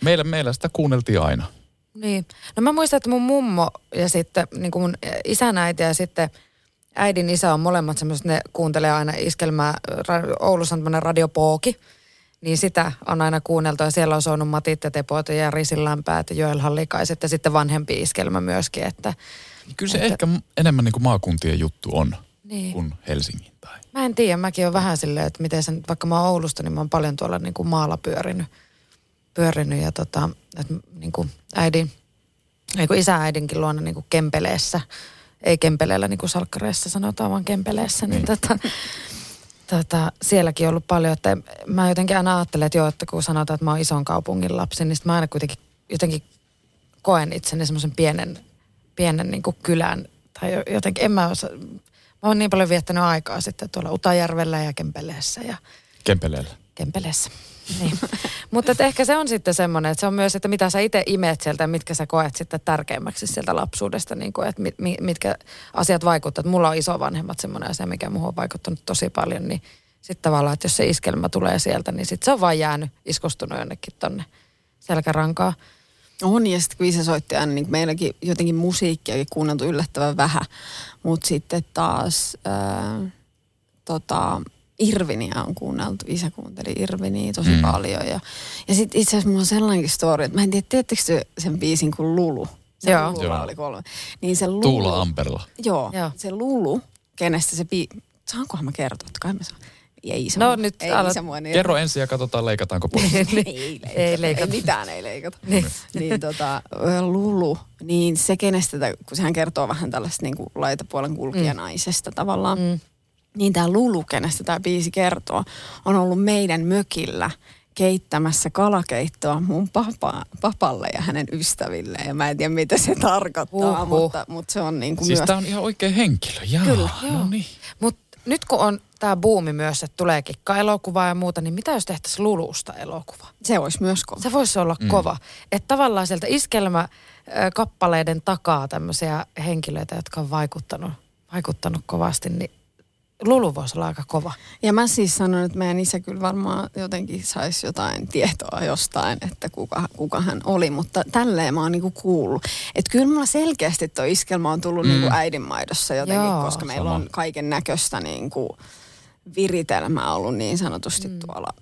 B: meillä, meillä sitä kuunneltiin aina.
A: Niin. No mä muistan, että mun mummo ja sitten niin kuin mun isänäiti ja sitten äidin isä on molemmat semmoiset, ne kuuntelee aina iskelmää. Oulussa on tämmöinen radiopooki niin sitä on aina kuunneltu ja siellä on soinut Matit ja Tepot ja Risin Lämpäät ja Joel Hallikaiset ja sitten vanhempi iskelmä myöskin. Että,
B: Kyllä se että, ehkä enemmän niin kuin maakuntien juttu on niin. kuin Helsingin. Tai.
A: Mä en tiedä, mäkin olen vähän silleen, että miten sen, vaikka mä oon Oulusta, niin mä oon paljon tuolla niin kuin maalla pyörinyt, pyörinyt ja tota, että niin kuin äidin, niin kuin isä-äidinkin luona niin kuin Kempeleessä, ei Kempeleellä niin kuin salkkareissa sanotaan, vaan Kempeleessä, niin, niin. tota, tota, sielläkin ollut paljon, että mä jotenkin aina ajattelen, että joo, että kun sanotaan, että mä oon ison kaupungin lapsi, niin mä aina kuitenkin jotenkin koen itseni semmoisen pienen, pienen niin kuin kylän, tai jotenkin en mä osaa, mä oon niin paljon viettänyt aikaa sitten tuolla Utajärvellä ja Kempeleessä. Ja
B: Kempeleellä?
A: Kempeleessä. Niin. [laughs] Mutta ehkä se on sitten semmoinen, että se on myös, että mitä sä itse imeet sieltä, mitkä sä koet sitten tärkeimmäksi sieltä lapsuudesta, niin kuin, että mit, mitkä asiat vaikuttavat. Mulla on isovanhemmat semmoinen asia, mikä muuhun on vaikuttanut tosi paljon, niin sitten tavallaan, että jos se iskelmä tulee sieltä, niin sitten se on vaan jäänyt iskostunut jonnekin tonne selkärankaa.
D: On, ja sitten kun isä soitti aina, niin meilläkin jotenkin musiikkia kuunneltu yllättävän vähän. Mutta sitten taas, ää, tota, Irviniä on kuunneltu. Isä kuunteli Irviniä tosi mm. paljon. Ja, ja sitten itse asiassa mulla on sellainenkin story, että mä en tiedä, teettekö sen biisin kuin Lulu? Se
A: joo.
D: Lulu
A: joo.
D: oli kolme. Niin se Lulu,
B: Tuula Amperla.
D: Joo, joo, se Lulu, kenestä se bi... Saankohan mä kertoa, että kai mä saan. Ei isä
A: no,
D: mua.
A: nyt
D: ei
A: alat...
D: isä mua, niin...
B: Kerro ensin ja katsotaan leikataanko pois. [laughs]
D: ei, leikata. ei, leikata. ei mitään ei leikata. niin. niin tota, Lulu, niin se kenestä, kun sehän kertoo vähän tällaista niin kuin laitapuolen kulkijanaisesta mm. tavallaan. Mm niin tämä Lulu, kenestä tämä biisi kertoo, on ollut meidän mökillä keittämässä kalakeittoa mun papa, papalle ja hänen ystävilleen. Ja mä en tiedä, mitä se tarkoittaa, mutta, mutta se on niin kuin
B: siis
D: myös...
B: tämä on ihan oikein henkilö, Jaa,
A: Kyllä,
B: joo. No niin.
A: Mutta nyt kun on tämä buumi myös, että tulee kikka-elokuvaa ja muuta, niin mitä jos tehtäisiin Lulusta elokuva?
D: Se olisi myös kova.
A: Se voisi olla mm. kova. Että tavallaan sieltä iskelmäkappaleiden takaa tämmöisiä henkilöitä, jotka on vaikuttanut, vaikuttanut kovasti, niin Lulu voisi olla aika kova.
D: Ja mä siis sanon, että meidän isä kyllä varmaan jotenkin saisi jotain tietoa jostain, että kuka, kuka hän oli, mutta tälleen mä oon niinku kuullut. Että kyllä mulla selkeästi tuo iskelma on tullut mm. niinku äidinmaidossa jotenkin,
A: Joo,
D: koska meillä
B: sama.
D: on kaiken näköistä niinku viritelmää ollut niin sanotusti mm. tuolla,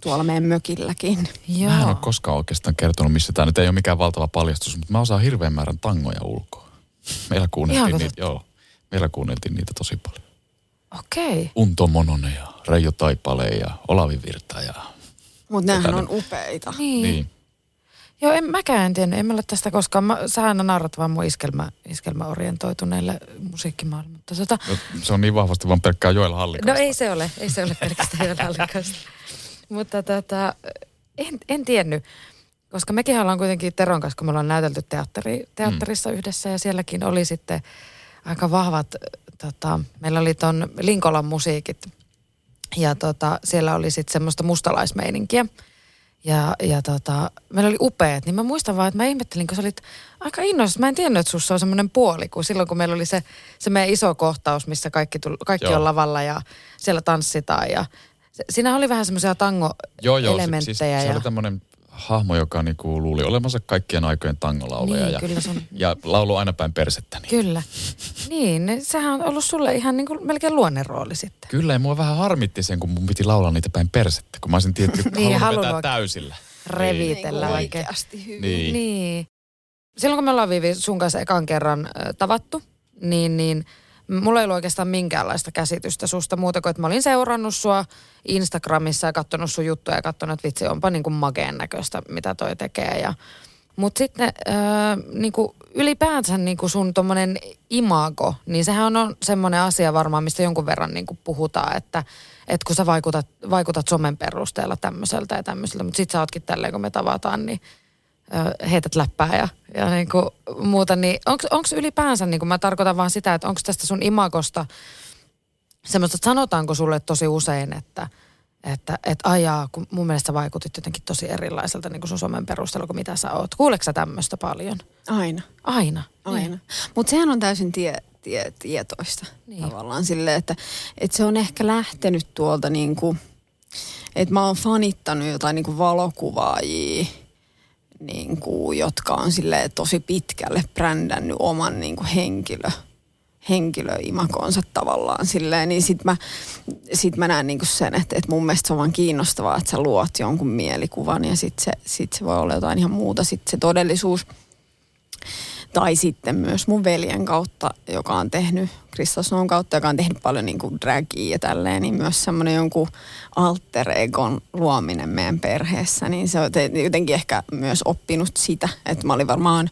D: tuolla meidän mökilläkin.
A: Joo.
B: Mä en ole koskaan oikeastaan kertonut, missä tämä nyt ei ole mikään valtava paljastus, mutta mä osaan hirveän määrän tangoja ulkoa. [laughs] Meillä kuunneltiin niitä, joo. Meillä kuunneltiin niitä tosi paljon.
A: Okei.
B: Unto Mononen ja Reijo Taipale ja Olavi Virta ja...
D: Mutta nehän
B: Tätä
D: on upeita.
A: Niin.
B: Niin.
A: Joo, en mäkään en tiennyt. En mä ole tästä koskaan. Mä, sä aina narrat vaan mun iskelmä, iskelmäorientoituneille musiikkimaailmalle. Mutta tota,
B: No, Se on niin vahvasti vaan pelkkää Joel
A: no
B: Hallikasta.
A: ei se ole. Ei se ole pelkästään Jolallikasta. [laughs] Mutta tota, en, en tiennyt. Koska mekin ollaan kuitenkin Teron kanssa, kun me ollaan näytelty teatteri, teatterissa mm. yhdessä ja sielläkin oli sitten aika vahvat, tota, meillä oli ton Linkolan musiikit ja tota, siellä oli sitten semmoista mustalaismeininkiä. Ja, ja tota, meillä oli upeat, niin mä muistan vaan, että mä ihmettelin, kun sä olit aika innoissa. Mä en tiennyt, että sussa on semmoinen puoli, kun silloin kun meillä oli se, se meidän iso kohtaus, missä kaikki, tull, kaikki
B: Joo.
A: on lavalla ja siellä tanssitaan. Ja se, siinä oli vähän semmoisia
B: Joo, joo. Se,
A: tango-elementtejä.
B: siis, se
A: ja,
B: oli tämmöinen hahmo, joka niinku luuli olevansa kaikkien aikojen tangolauleja.
A: Niin,
B: ja,
A: kyllä sun-
B: ja laulu aina päin persettä. Niin.
A: Kyllä. Niin, ne- sehän on ollut sulle ihan niin kuin melkein luonnerooli sitten.
B: Kyllä, ja mua vähän harmitti sen, kun mun piti laulaa niitä päin persettä, kun mä olisin tietty,
A: Niin,
B: niin, halunnut
A: halunnut
B: vetää täysillä.
A: Revitellä
D: Niinku
A: oikein.
D: oikeasti hyvin.
B: Niin.
A: Niin. Silloin kun me ollaan Viivi sun kanssa ekan kerran äh, tavattu, niin, niin mulla ei ollut oikeastaan minkäänlaista käsitystä susta muuta kuin, että mä olin seurannut sua Instagramissa ja katsonut sun juttuja ja katsonut, että vitsi onpa niin kuin näköistä, mitä toi tekee. Ja, mutta sitten niin kuin ylipäänsä niin kuin sun tommonen imago, niin sehän on semmoinen asia varmaan, mistä jonkun verran niin kuin puhutaan, että, että kun sä vaikutat, vaikutat somen perusteella tämmöiseltä ja tämmöiseltä, mutta sit sä ootkin tälleen, kun me tavataan, niin heität läppää ja, ja niin kuin muuta, niin onko ylipäänsä, niin kuin mä tarkoitan vaan sitä, että onko tästä sun imagosta semmoista, että sanotaanko sulle tosi usein, että, että et ajaa, kun mun mielestä vaikutit jotenkin tosi erilaiselta niin kuin sun somen perusteella kuin mitä sä oot. Kuuleeko sä tämmöistä paljon?
D: Aina.
A: Aina.
D: Aina.
A: Niin.
D: Mutta sehän on täysin tie, tie, tietoista
A: Niin.
D: niin. tavallaan silleen, että, että se on ehkä lähtenyt tuolta niin kuin, että mä oon fanittanut jotain niin kuin valokuvaajia, niin kuin, jotka on silleen tosi pitkälle brändännyt oman niin kuin henkilö, henkilöimakonsa tavallaan silleen, niin sit mä, sit mä näen niinku sen, että, että mun mielestä se on vaan kiinnostavaa, että sä luot jonkun mielikuvan ja sit se, sit se voi olla jotain ihan muuta, sit se todellisuus tai sitten myös mun veljen kautta, joka on tehnyt, Krista Snown kautta, joka on tehnyt paljon niin kuin dragia ja tälleen, niin myös semmoinen jonkun alter egon luominen meidän perheessä, niin se on te- jotenkin ehkä myös oppinut sitä, että mä olin varmaan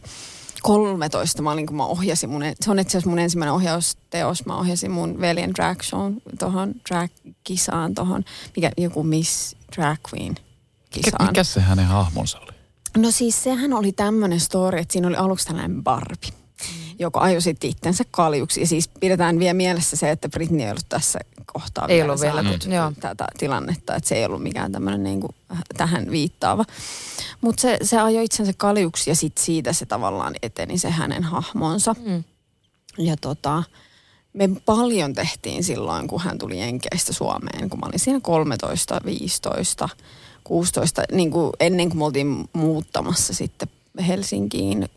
D: 13, mä olin, kun mä ohjasin mun, se on itse asiassa mun ensimmäinen ohjausteos, mä ohjasin mun veljen drag show tuohon drag-kisaan, tuohon, mikä joku Miss Drag Queen kisaan.
B: Mikä se hänen hahmonsa oli?
D: No siis sehän oli tämmöinen story, että siinä oli aluksi tällainen Barbie, joka ajoi itsensä kaljuksi. Ja siis pidetään vielä mielessä se, että Britney ei ollut tässä kohtaa
A: Ei ollut vielä,
D: saanut
A: mm.
D: tätä tilannetta, että se ei ollut mikään tämmöinen niinku tähän viittaava. Mutta se, se ajoi itsensä kaljuksi ja sitten siitä se tavallaan eteni se hänen hahmonsa.
A: Mm.
D: Ja tota, me paljon tehtiin silloin, kun hän tuli Jenkeistä Suomeen, kun mä olin siinä 13, 15, 16, niin kuin ennen kuin me oltiin muuttamassa sitten Helsinkiin,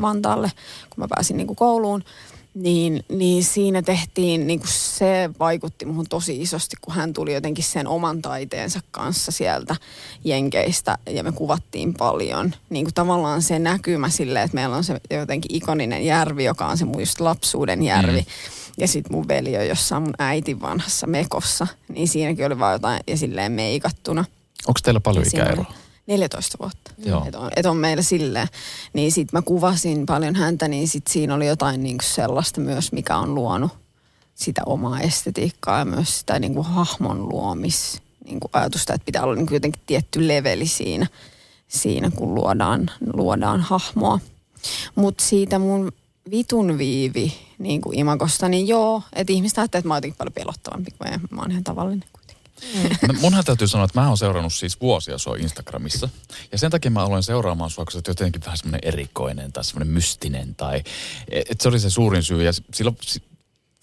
D: Vantaalle, kun mä pääsin niin kuin kouluun. Niin, niin siinä tehtiin, niin kuin se vaikutti muhun tosi isosti, kun hän tuli jotenkin sen oman taiteensa kanssa sieltä Jenkeistä ja me kuvattiin paljon. Niin kuin tavallaan se näkymä silleen, että meillä on se jotenkin ikoninen järvi, joka on se mun just lapsuuden järvi. Mm. Ja sitten mun veli on jossain mun äitin vanhassa mekossa, niin siinäkin oli vaan jotain ja silleen meikattuna.
B: Onko teillä paljon ikäeroa?
D: oli 14 vuotta.
B: Joo.
D: Et on, et on meillä silleen. Niin sit mä kuvasin paljon häntä, niin sit siinä oli jotain niinku sellaista myös, mikä on luonut sitä omaa estetiikkaa ja myös sitä niinku hahmon luomis niinku ajatusta, että pitää olla niinku jotenkin tietty leveli siinä, siinä kun luodaan, luodaan hahmoa. Mutta siitä mun vitun viivi niin kuin imakosta, niin joo, että ihmiset ajattelee, että mä oon jotenkin paljon pelottavampi kuin mä, mä oon ihan tavallinen kuitenkin.
B: No, Munhan täytyy sanoa, että mä oon seurannut siis vuosia sua Instagramissa. Ja sen takia mä aloin seuraamaan sua, sä oot jotenkin vähän semmoinen erikoinen tai semmoinen mystinen. Tai, et se oli se suurin syy. Ja silloin, si-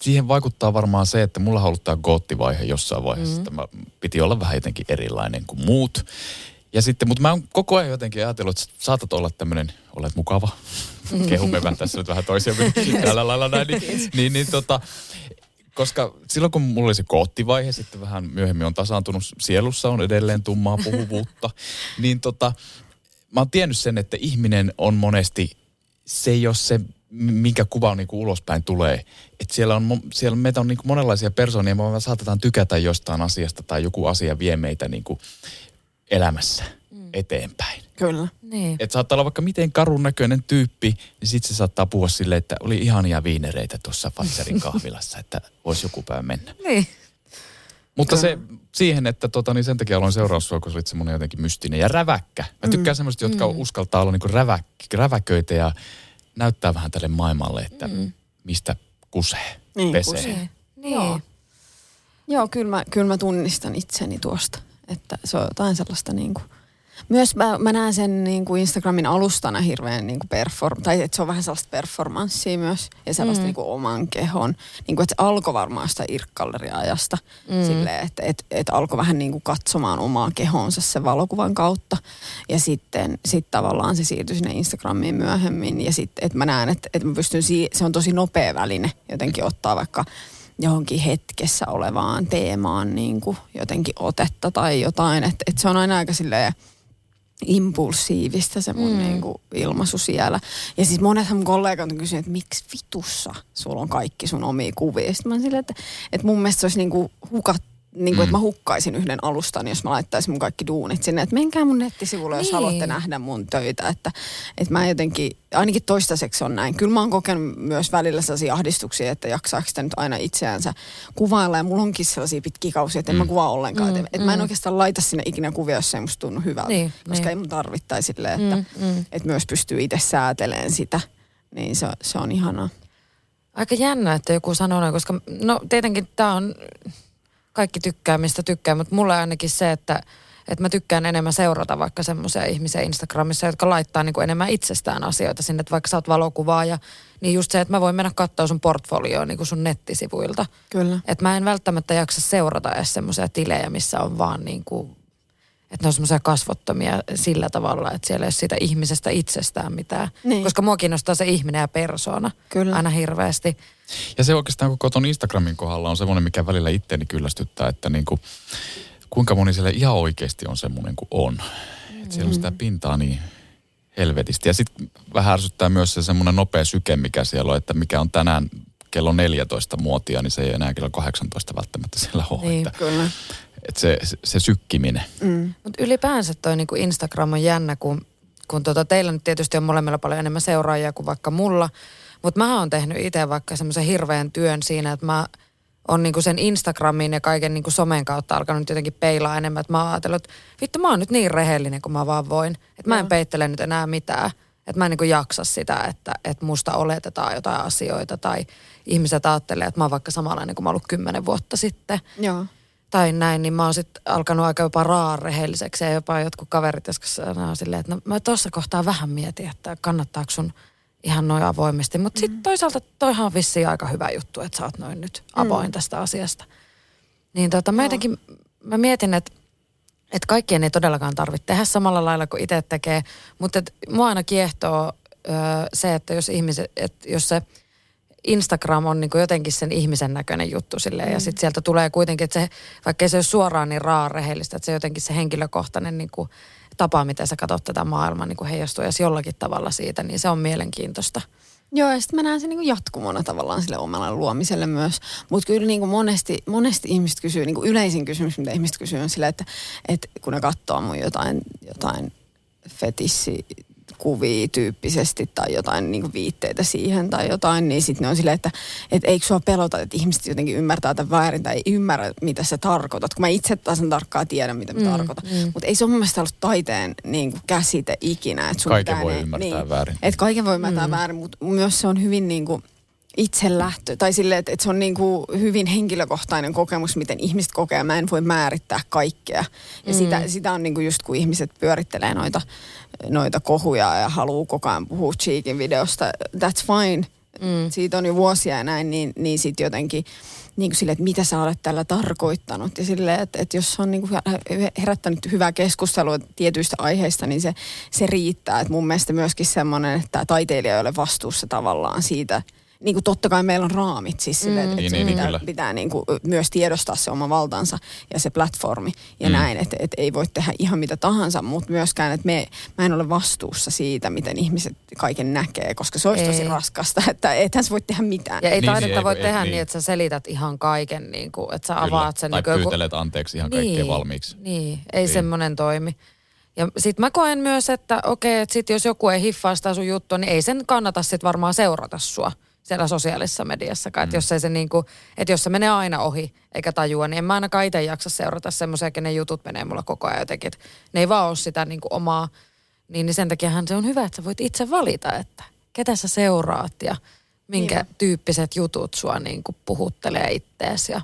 B: siihen vaikuttaa varmaan se, että mulla on ollut tämä goottivaihe jossain vaiheessa. Mm. Että mä piti olla vähän jotenkin erilainen kuin muut. Ja sitten, mutta mä oon koko ajan jotenkin ajatellut, että saatat olla tämmöinen, olet mukava. Kehumme vähän tässä nyt vähän toisiamme [laughs] tällä lailla näin. Niin, niin, niin tota, koska silloin kun mulla oli se koottivaihe, sitten vähän myöhemmin on tasaantunut, sielussa on edelleen tummaa puhuvuutta, [laughs] niin tota, mä oon tiennyt sen, että ihminen on monesti, se ei ole se, minkä kuva on niin kuin ulospäin tulee. Että siellä on, siellä meitä on niin kuin monenlaisia persoonia, me saatetaan tykätä jostain asiasta tai joku asia vie meitä niin kuin elämässä mm. eteenpäin.
D: Kyllä.
A: Niin.
B: Että saattaa olla vaikka miten karun näköinen tyyppi, niin sitten se saattaa puhua silleen, että oli ihania viinereitä tuossa Pfizerin kahvilassa, että voisi joku päivä mennä.
A: Niin.
B: Mutta se siihen, että tota, niin sen takia aloin seuraa sua, kun olit semmoinen jotenkin mystinen ja räväkkä. Mä tykkään mm. semmoista, jotka mm. uskaltaa olla niinku räväk, räväköitä ja näyttää vähän tälle maailmalle, että mm. mistä kusee,
D: Niin,
B: pesee.
D: kusee.
A: Niin.
D: Joo. Joo, kyllä mä, kyllä mä tunnistan itseni tuosta. Että se on jotain sellaista niin kuin, myös mä, mä näen sen niin kuin Instagramin alustana hirveän niin kuin perform, tai että se on vähän sellaista performanssia myös ja sellaista mm. niin kuin oman kehon. Niin kuin, että se alkoi varmaan sitä irkkalleriajasta mm. silleen, että että että alkoi vähän niin kuin katsomaan omaa kehonsa sen valokuvan kautta. Ja sitten sit tavallaan se siirtyi sinne Instagramiin myöhemmin ja sitten, että mä näen, että, että mä pystyn, si- se on tosi nopea väline jotenkin ottaa vaikka johonkin hetkessä olevaan teemaan niin kuin jotenkin otetta tai jotain. Että et se on aina aika silleen impulsiivista se mun mm. niin kuin ilmaisu siellä. Ja siis monethan mun kollegat on kysynyt, että miksi vitussa sulla on kaikki sun omia kuvia. Sitten mä oon silleen, että, että mun mielestä se olisi niin kuin hukat, niin kuin, mm. että mä hukkaisin yhden alustan, jos mä laittaisin mun kaikki duunit sinne. Että menkää mun nettisivulle, jos
A: Niin.
D: haluatte nähdä mun töitä. Että, että mä jotenkin, ainakin toistaiseksi on näin. Kyllä mä oon kokenut myös välillä sellaisia ahdistuksia, että jaksaako sitä nyt aina itseänsä kuvailla. Ja mulla onkin sellaisia pitkiä kausia, että en mä kuvaa ollenkaan.
A: Mm,
D: Mm, että mä en oikeastaan laita sinne ikinä kuvia, jos se ei musta tunnu hyvältä.
A: Niin,
D: koska
A: niin.
D: ei mun tarvittaisi silleen, että,
A: Mm, mm.
D: että myös pystyy itse säätelemään sitä. Niin se, se on ihanaa.
A: Aika jännä, että joku sanoo noin, koska no tietenkin tämä on, kaikki tykkää mistä tykkää, mutta mulla ainakin se, että, että mä tykkään enemmän seurata vaikka semmoisia ihmisiä Instagramissa, jotka laittaa niin kuin enemmän itsestään asioita sinne, että vaikka sä oot valokuvaaja, niin just se, että mä voin mennä katsoa sun portfolioon niin kuin sun nettisivuilta.
D: Kyllä.
A: Että mä en välttämättä jaksa seurata edes semmoisia tilejä, missä on vaan niin kuin, että ne on semmoisia kasvottomia sillä tavalla, että siellä ei ole siitä ihmisestä itsestään mitään.
D: Niin.
A: Koska mua kiinnostaa se ihminen ja persoona
D: Kyllä.
A: aina hirveästi.
B: Ja se oikeastaan koko tuon Instagramin kohdalla on semmoinen, mikä välillä itteeni kyllästyttää, että niin kuin, kuinka moni siellä ihan oikeasti on semmoinen kuin on. Mm. Että siellä on sitä pintaa niin helvetisti. Ja sitten vähän ärsyttää myös se semmoinen nopea syke, mikä siellä on, että mikä on tänään kello 14 muotia, niin se ei enää kello 18 välttämättä siellä ole.
A: Niin.
B: Että,
D: Kyllä.
B: Että se, se, sykkiminen.
D: Mm.
A: Mutta ylipäänsä toi niinku Instagram on jännä, kun, kun tota, teillä nyt tietysti on molemmilla paljon enemmän seuraajia kuin vaikka mulla. Mutta mä oon tehnyt itse vaikka semmoisen hirveän työn siinä, että mä on niinku sen Instagramin ja kaiken niinku somen kautta alkanut jotenkin peilaa enemmän. Että mä oon ajatellut, että vittu mä oon nyt niin rehellinen kuin mä vaan voin. Että mä en peittele nyt enää mitään. Että mä en niinku jaksa sitä, että, että musta oletetaan jotain asioita tai ihmiset ajattelee, että mä oon vaikka samanlainen kuin mä oon ollut kymmenen vuotta sitten
D: Joo.
A: Tai näin, niin mä oon sitten alkanut aika jopa raarehelliseksi ja jopa jotkut kaverit joskus sanoo silleen, että no mä tuossa kohtaa vähän mietin, että kannattaako sun ihan noin avoimesti. Mutta
D: Mm.
A: sitten toisaalta toihan on vissiin aika hyvä juttu, että sä oot noin nyt avoin
D: Mm.
A: tästä asiasta. Niin tota, mä jotenkin, mä mietin, että että kaikkien ei todellakaan tarvitse tehdä samalla lailla kuin itse tekee, mutta et mua aina kiehtoo ö, se, että jos, ihmiset, että jos se Instagram on niin jotenkin sen ihmisen näköinen juttu silleen, mm. ja sitten sieltä tulee kuitenkin, että se, vaikka se ole suoraan niin rehellistä, että se jotenkin se henkilökohtainen niin kuin, tapa, miten sä katsot tätä maailmaa niin heijastuu edes jollakin tavalla siitä, niin se on mielenkiintoista.
D: Joo, ja sitten mä näen sen niin jatkumona tavallaan sille omalle luomiselle myös. Mutta kyllä niin kuin monesti, monesti ihmiset kysyy, niin kuin yleisin kysymys, mitä ihmiset kysyy on sille, että, että kun ne katsoo mun jotain, jotain fetissikuvia tyyppisesti tai jotain niin kuin viitteitä siihen tai jotain, niin sitten ne on silleen, että, että eikö sua pelota, että ihmiset jotenkin ymmärtää tämän väärin tai ei ymmärrä, mitä sä tarkoitat. Kun mä itse taas tarkkaan tiedän, mitä mä
A: Mm,
D: tarkoitan.
A: mm.
D: Mutta ei se ole mun mielestä ollut taiteen niin kuin käsite ikinä. Että sun
B: Kaiken voi
D: ne-
B: ymmärtää
D: niin,
B: väärin.
D: Että kaiken voi ymmärtää mm. väärin, mutta myös se on hyvin niin kuin itselähtö. Tai silleen, että, että se on niin kuin hyvin henkilökohtainen kokemus, miten ihmiset kokee. Mä en voi määrittää kaikkea. Ja mm. sitä, sitä on niin kuin just kun ihmiset pyörittelee noita, noita kohuja ja haluaa koko ajan puhua Cheekin videosta. That's fine. mm. siitä on jo vuosia ja näin, niin, niin sitten jotenkin niin kuin sille, että mitä sä olet tällä tarkoittanut. Ja sille, että, että jos on niin kuin herättänyt hyvää keskustelua tietyistä aiheista, niin se, se riittää. Että mun mielestä myöskin semmoinen, että taiteilija ei ole vastuussa tavallaan siitä, niin kuin totta kai meillä on raamit siis sille, mm. että
B: Niin,
D: niin,
B: niin,
D: pitää,
B: kyllä.
D: pitää niin kuin myös tiedostaa se oma valtansa ja se platformi ja mm. näin, että, että ei voi tehdä ihan mitä tahansa, mutta myöskään, että me, mä en ole vastuussa siitä, miten ihmiset kaiken näkee, koska se olisi
A: Ei.
D: tosi raskasta, että ethän sä voi tehdä mitään.
A: Ja ei
B: Niin,
A: taidetta
B: niin, ei
A: voi
B: voi-
A: tehdä
B: niin.
A: niin, että sä selität ihan kaiken, niin kuin, että sä
B: Kyllä.
A: avaat sen.
B: tai
A: niin kuin joku-
B: pyytelet anteeksi ihan kaikkea valmiiksi.
A: Niin, ei
B: Niin.
A: semmoinen toimi. Ja sit mä koen myös, että okei, että sit jos joku ei hiffaa sitä sun juttua, niin ei sen kannata sit varmaan seurata sua siellä sosiaalisessa mediassakaan. Mm. Että jos, ei se niinku, että jos se menee aina ohi eikä tajua, niin en mä ainakaan itse jaksa seurata semmoisia, kenen jutut menee mulla koko ajan jotenkin. Että ne ei vaan ole sitä niinku omaa, niin, niin sen takiahan se on hyvä, että sä voit itse valita, että ketä sä seuraat ja minkä
D: Niinpä.
A: tyyppiset jutut sua niinku puhuttelee ittees. Ja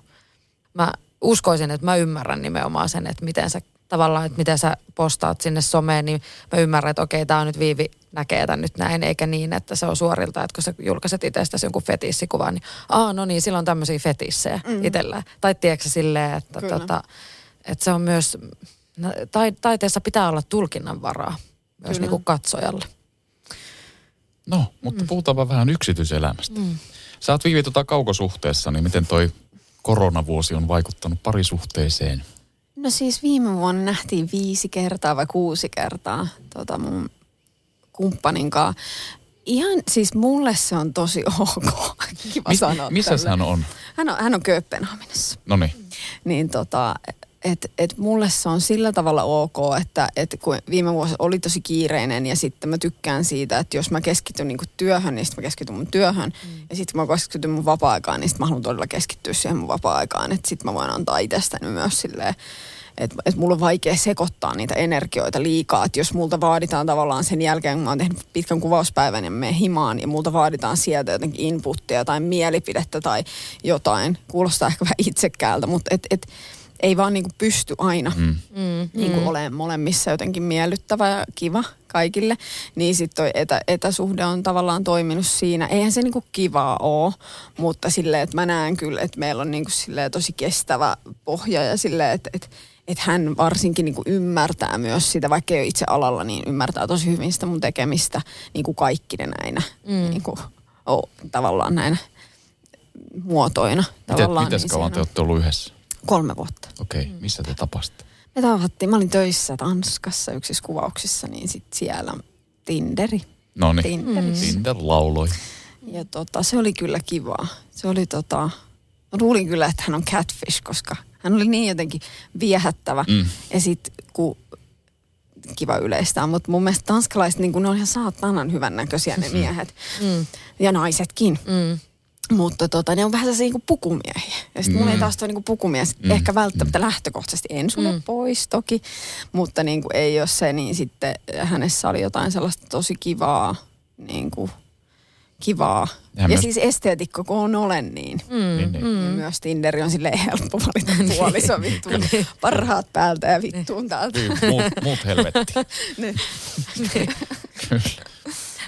A: mä uskoisin, että mä ymmärrän nimenomaan sen, että miten sä tavallaan, että miten sä postaat sinne someen, niin mä ymmärrän, että okei, tää on nyt Viivi näkee tämän nyt näin, eikä niin, että se on suorilta, että kun sä julkaiset itsestäsi jonkun fetissikuvan, niin aa, no niin, sillä on tämmöisiä fetissejä mm. itsellä. Tai tiedätkö silleen, että,
D: Kyllä.
A: tota, että se on myös, no, tai, taiteessa pitää olla tulkinnanvaraa myös niin kuin katsojalle.
B: No, mutta mm. puhutaanpa vähän yksityiselämästä. Mm. Sä oot Viivi tota kaukosuhteessa, niin miten toi koronavuosi on vaikuttanut parisuhteeseen?
D: No siis viime vuonna nähtiin viisi kertaa vai kuusi kertaa tota mun kumppanin kanssa. Ihan siis mulle se on tosi [laughs] ok. Kiva
B: Mi-
D: sanoa
B: missä
D: tällä.
B: hän on?
D: Hän on, hän on Kööpenhaminassa.
B: No niin.
D: Niin tota, että et mulle se on sillä tavalla ok, että et kun viime vuosi oli tosi kiireinen ja sitten mä tykkään siitä, että jos mä keskityn niinku työhön, niin sitten mä keskityn mun työhön. Mm. Ja sitten kun mä keskityn mun vapaa-aikaan, niin sitten mä haluan todella keskittyä siihen mun vapaa-aikaan. Että sitten mä voin antaa itsestäni myös silleen, että et mulla on vaikea sekoittaa niitä energioita liikaa. Että jos multa vaaditaan tavallaan sen jälkeen, kun mä oon tehnyt pitkän kuvauspäivän ja menen himaan, ja multa vaaditaan sieltä jotenkin inputtia tai mielipidettä tai jotain. Kuulostaa ehkä vähän itsekkäältä, mutta et, et, ei vaan niinku pysty aina
B: Mm.
D: mm. niinku mm. olemaan molemmissa jotenkin miellyttävä ja kiva kaikille. Niin sitten toi etä, etäsuhde on tavallaan toiminut siinä. Eihän se niinku kivaa ole, mutta silleen, että mä näen kyllä, että meillä on niinku tosi kestävä pohja ja silleen, että et, et hän varsinkin niinku ymmärtää myös sitä, vaikka ei ole itse alalla, niin ymmärtää tosi hyvin sitä mun tekemistä niinku kaikkine näinä mm. niinku, oh, tavallaan näinä muotoina.
B: Miten,
D: Tavallaan,
B: mites
D: niin
B: kauan te olette ollut yhdessä?
D: Kolme vuotta.
B: Okei, okay. missä te tapasitte?
D: Me tavattiin, mä olin töissä Tanskassa yksissä kuvauksissa, niin sit siellä Tinderi.
B: No niin,
D: Tinderissä.
B: Tinder lauloi.
D: Ja tota, se oli kyllä kivaa. Se oli tota, luulin kyllä, että hän on catfish, koska hän oli niin jotenkin viehättävä.
B: Mm.
D: Ja sit kun kiva yleistää, mutta mun mielestä tanskalaiset, niin kun ne on ihan saatanan hyvän näköisiä ne miehet. Mm. Ja naisetkin.
A: Mm.
D: Mutta tota, ne on vähän sellaisia niin pukumiehiä. Ja sitten mm. mulla ei taas ole niin pukumies. Mm. Ehkä välttämättä lähtökohtaisesti en sulle mm. pois toki. Mutta niin kuin ei ole se, niin sitten hänessä oli jotain sellaista tosi kivaa. Niin kuin, kivaa.
B: Ja
D: Ja, siis esteetikko kun on olen, niin,
B: Mm. Niin, niin.
D: mm. myös Tinderi on silleen helppo valita [laughs] puoliso vittuun. Parhaat päältä ja vittuun täältä.
B: Niin, muut, muut helvetti. [laughs]
D: Niin.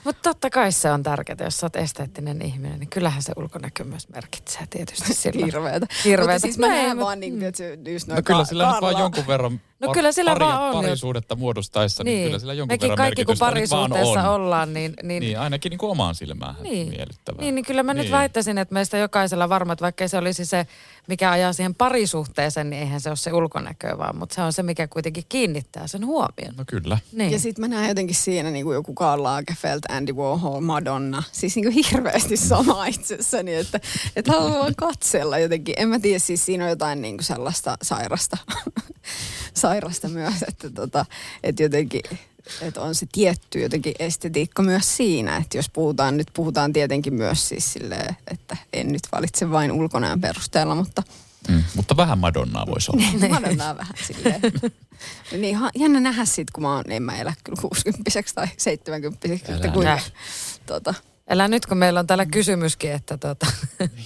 A: Mutta totta kai se on tärkeää, jos sä oot esteettinen ihminen, niin kyllähän se ulkonäkö myös merkitsee tietysti [laughs] sillä.
D: Hirveetä.
A: Hirveetä.
D: Mutta siis mä
A: No ei,
D: näen
A: mut-
D: vaan niin, että just noin
B: No kyllä sillä nyt vaan jonkun verran
A: No kyllä sillä
B: paria,
A: vaan on.
B: parisuudetta muodostaessa, niin, kyllä sillä jonkun
A: Mekin
B: verran
A: kaikki kun parisuhteessa ollaan, niin, niin,
B: Niin, ainakin niin kuin omaan silmään
A: Niin.
B: miellyttävää.
A: Niin, niin kyllä mä niin. nyt
B: Niin.
A: väittäisin, että meistä jokaisella varma, että vaikka se olisi se, mikä ajaa siihen parisuhteeseen, niin eihän se ole se ulkonäkö vaan, mutta se on se, mikä kuitenkin kiinnittää sen huomion.
B: No kyllä.
A: Niin.
D: Ja sitten mä näen jotenkin siinä niin kuin joku Karl Lagerfeld, Andy Warhol, Madonna. Siis niin kuin hirveästi sama itsessäni, että, että haluan vaan katsella jotenkin. En mä tiedä, siis siinä on jotain niin kuin sellaista sairasta, sairasta myös, että, tota, että jotenkin että on se tietty jotenkin estetiikka myös siinä, että jos puhutaan, nyt puhutaan tietenkin myös siis silleen, että en nyt valitse vain ulkonäön perusteella, mutta
B: Mm, mutta vähän Madonnaa voisi olla. [laughs]
D: Madonnaa vähän silleen. Niin jännä nähdä sit, kun mä oon, en mä elä kyllä 60 tai 70 että
B: Älä
A: nyt.
D: tota,
A: Älä nyt, kun meillä on täällä kysymyskin, että tota,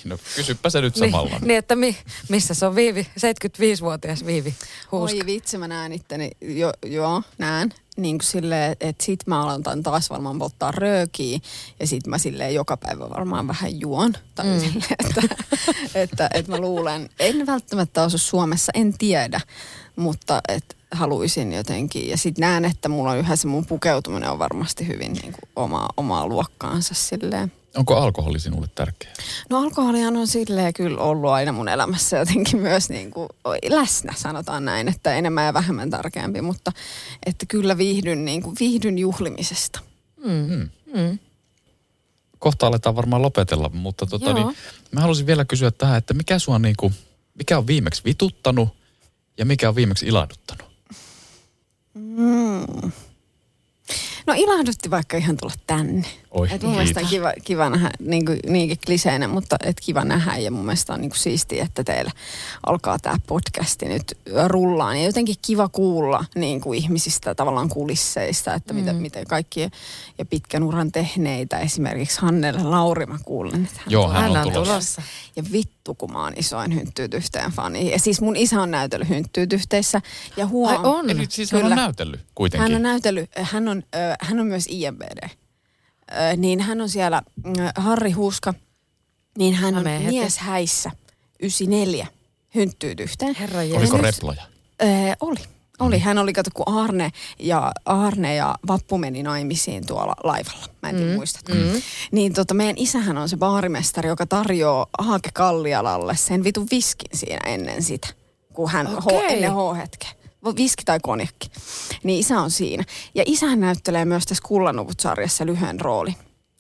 B: No kysyppä se nyt samalla.
A: niin, niin, että mi, missä se on Viivi, 75-vuotias Viivi Huuska.
D: Oi vitsi, mä näen itteni, jo, joo, näen. niin kuin silleen, että sit mä aloitan taas varmaan polttaa röökiä ja sit mä silleen joka päivä varmaan vähän juon. Tai mm. silleen, että, että, että mä luulen, en välttämättä asu Suomessa, en tiedä, mutta että haluaisin jotenkin. Ja sitten näen, että mulla on yhä se mun pukeutuminen on varmasti hyvin niin kuin omaa, omaa luokkaansa silleen.
B: Onko alkoholi sinulle tärkeä?
D: No alkoholihan on silleen kyllä ollut aina mun elämässä jotenkin myös niin kuin läsnä, sanotaan näin, että enemmän ja vähemmän tärkeämpi, mutta että kyllä viihdyn, niin kuin, viihdyn juhlimisesta.
B: Mm. Mm. Kohta aletaan varmaan lopetella, mutta tota, niin, mä haluaisin vielä kysyä tähän, että mikä sua niin kuin, mikä on viimeksi vituttanut ja mikä on viimeksi ilahduttanut?
D: Mm. No ilahdutti vaikka ihan tulla tänne.
B: Oi,
D: et mun mielestä on kiva, kiva nähdä, niin kuin, niinkin kliseinen, mutta et kiva nähdä ja mun mielestä on niin kuin siistiä, että teillä alkaa tämä podcasti nyt rullaan. Ja jotenkin kiva kuulla niin kuin ihmisistä tavallaan kulisseista, että mm. miten, miten kaikki ja pitkän uran tehneitä, esimerkiksi Hannelle Lauri mä kuulen, että hän,
B: Joo, hän on,
D: hän
B: on tulossa. tulossa.
D: Ja vittu, kun mä oon isoin hynttyyt yhteen fani. Ja siis mun isä on näytellyt hynttyyt yhteissä. Ja huom...
A: Ai on?
B: Eli siis hän on näytellyt kuitenkin.
D: Hän on näytellyt, hän on, hän on myös IMBD niin hän on siellä, Harri Huuska, niin hän on mies häissä, 94, hynttyyt yhteen.
A: Herra
B: Oliko reploja?
D: Öö, oli. Oli. Hän oli, kato, kun Arne ja, Arne ja Vappu meni naimisiin tuolla laivalla. Mä en tiedä, mm. muistatko. Mm. Niin tota, meidän isähän on se baarimestari, joka tarjoaa Haake Kallialalle sen vitun viskin siinä ennen sitä. Kun hän, okay. ho, ennen H-hetkeä viski tai konjakki. Niin isä on siinä. Ja isä näyttelee myös tässä Kullanuvut-sarjassa lyhyen rooli.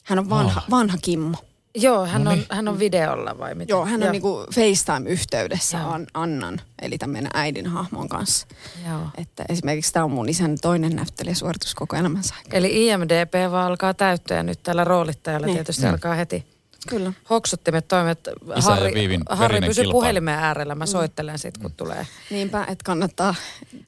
D: Hän on vanha, oh. vanha Kimmo.
A: Joo, hän, no on, niin. hän on videolla vai mitä?
D: Joo, hän Joo. on niinku FaceTime-yhteydessä Joo. Annan, eli tämän meidän äidin hahmon kanssa. Joo. Että esimerkiksi tämä on mun isän toinen näyttelijäsuoritus koko elämänsä
A: Eli IMDP vaan alkaa täyttyä nyt tällä roolittajalla niin. tietysti mm. alkaa heti.
D: Kyllä.
A: Hoksuttimet toimet.
B: Isä Harri,
A: Harri pysy puhelimen äärellä, mä mm. soittelen sit kun mm. tulee.
D: Niinpä, että kannattaa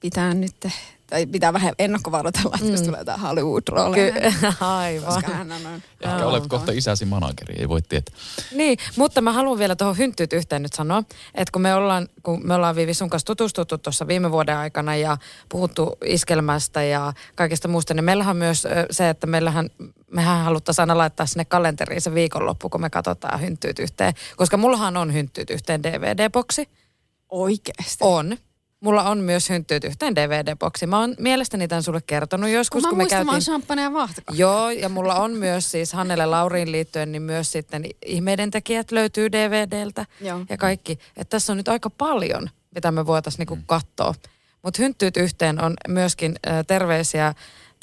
D: pitää nyt tai pitää vähän ennakkovaroitella, että mm. jos tulee jotain Hollywood-rooleja.
A: Ky- [laughs] aivan.
D: Koska hän on.
B: Ehkä olet kohta isäsi manageri, ei voi tietää.
A: Niin, mutta mä haluan vielä tuohon hynttyyt yhteen nyt sanoa, että kun me ollaan, kun me ollaan Viivi sun kanssa tutustuttu tuossa viime vuoden aikana ja puhuttu iskelmästä ja kaikesta muusta, niin meillähän on myös se, että meillähän, mehän haluttaisiin aina laittaa sinne kalenteriin se viikonloppu, kun me katsotaan hynttyyt yhteen. Koska mullahan on hynttyyt yhteen DVD-boksi.
D: Oikeasti?
A: On. Mulla on myös hynttyyt yhteen DVD-boksi. Mä oon mielestäni tämän sulle kertonut joskus,
D: kun,
A: kun
D: me
A: käytiin...
D: Mä ja vahtakahvia.
A: Joo, ja mulla on myös siis Hannele Lauriin liittyen, niin myös sitten Ihmeiden tekijät löytyy DVDltä Joo. ja kaikki. Että tässä on nyt aika paljon, mitä me voitaisiin niinku mm. katsoa. Mutta hynttyyt yhteen on myöskin äh, terveisiä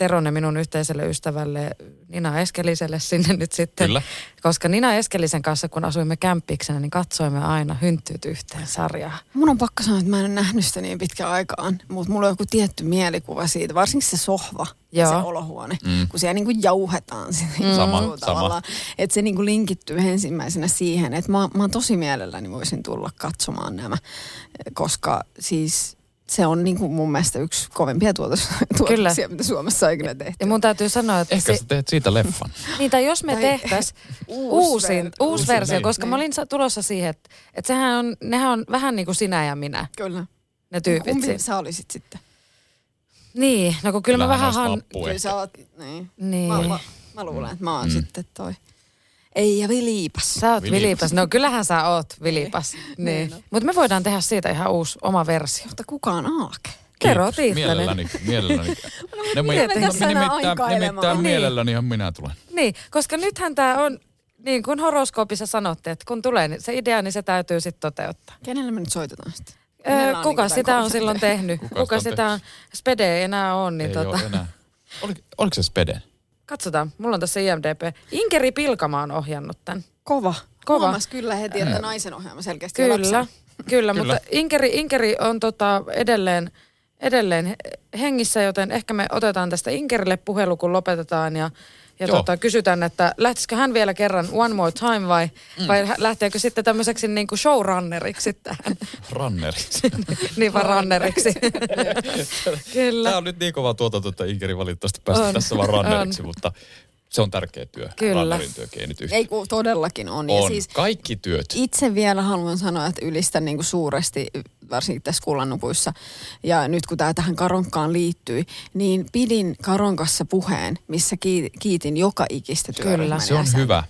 A: Teronen minun yhteiselle ystävälle Nina Eskeliselle sinne nyt sitten.
B: Kyllä.
A: Koska Nina Eskelisen kanssa, kun asuimme kämppiksenä, niin katsoimme aina hynttyyt yhteen sarjaa.
D: Mun on pakko sanoa, että mä en ole nähnyt sitä niin pitkään aikaan, mutta mulla on joku tietty mielikuva siitä, varsinkin se sohva Joo. se olohuone, mm. kun siellä niinku jauhetaan sitä mm.
B: sama, sama.
D: Että se niinku linkittyy ensimmäisenä siihen, että mä, mä tosi mielelläni voisin tulla katsomaan nämä, koska siis se on niin kuin mun mielestä yksi kovimpia tuotos, tuotoksia, mitä Suomessa on ikinä tehty.
A: Ja mun täytyy sanoa, että...
B: Ehkä
A: se...
B: sä teet siitä leffan. [laughs]
A: niin, tai jos me tehtäis [laughs] uusi, uusi, ver- uusi versio, niin, koska niin. mä olin tulossa siihen, että, että sehän on, nehän on vähän niin kuin sinä ja minä.
D: Kyllä.
A: Ne tyypit.
D: Kumpi sä olisit sitten?
A: Niin, no kun kyllä
B: Kyllähän
A: mä vähän...
B: Han...
D: Kyllä sä oot, niin.
A: niin.
D: Mä, mä, mä luulen, että mä oon mm. sitten toi. Ei ja Vilipas.
A: Sä oot Vilipas. Vilipas. No kyllähän sä oot Vilipas. niin. niin. No. Mutta me voidaan tehdä siitä ihan uusi oma versio.
D: Mutta kuka on Aake?
A: Kerro.
B: Mielelläni, mielelläni. no, me, nimittäin, nimittäin mielelläni ihan minä tulen.
A: Niin, koska nythän tämä on, niin kuin horoskoopissa sanotte, että kun tulee se idea, niin se täytyy sitten toteuttaa.
D: Kenelle me nyt soitetaan sitten?
A: Öö, kuka niin sitä on silloin tehnyt? Kuka, kuka sitä on? Spede ei enää on. Niin
B: ei
A: tota...
B: ole enää. Oli, oliko se Spede?
A: Katsotaan, mulla on tässä IMDP. Inkeri Pilkama on ohjannut tämän.
D: Kova.
A: Kova.
D: Huomas kyllä heti, että naisen ohjaama selkeästi
A: Kyllä, kyllä, kyllä, mutta Inkeri, Inkeri on tota edelleen edelleen hengissä, joten ehkä me otetaan tästä Inkerille puhelu, kun lopetetaan ja, ja tota, kysytään, että lähtisikö hän vielä kerran one more time vai, mm. vai lähteekö sitten tämmöiseksi niin kuin showrunneriksi tähän? [laughs]
B: Runneriksi. [laughs]
A: niin vaan runneriksi. [laughs]
B: Kyllä. Tämä on nyt niin kova tuotanto, että Inkeri valitettavasti päästä tässä vaan runneriksi, mutta se on tärkeä työ.
A: Kyllä.
B: työkin, ei nyt
D: Ei kun todellakin on.
B: On, ja siis kaikki työt.
D: Itse vielä haluan sanoa, että ylistän niin kuin suuresti varsinkin tässä kullannupuissa. Ja nyt kun tämä tähän Karonkkaan liittyi, niin pidin Karonkassa puheen, missä ki- kiitin joka ikistä työryhmän
B: Se on hyvä.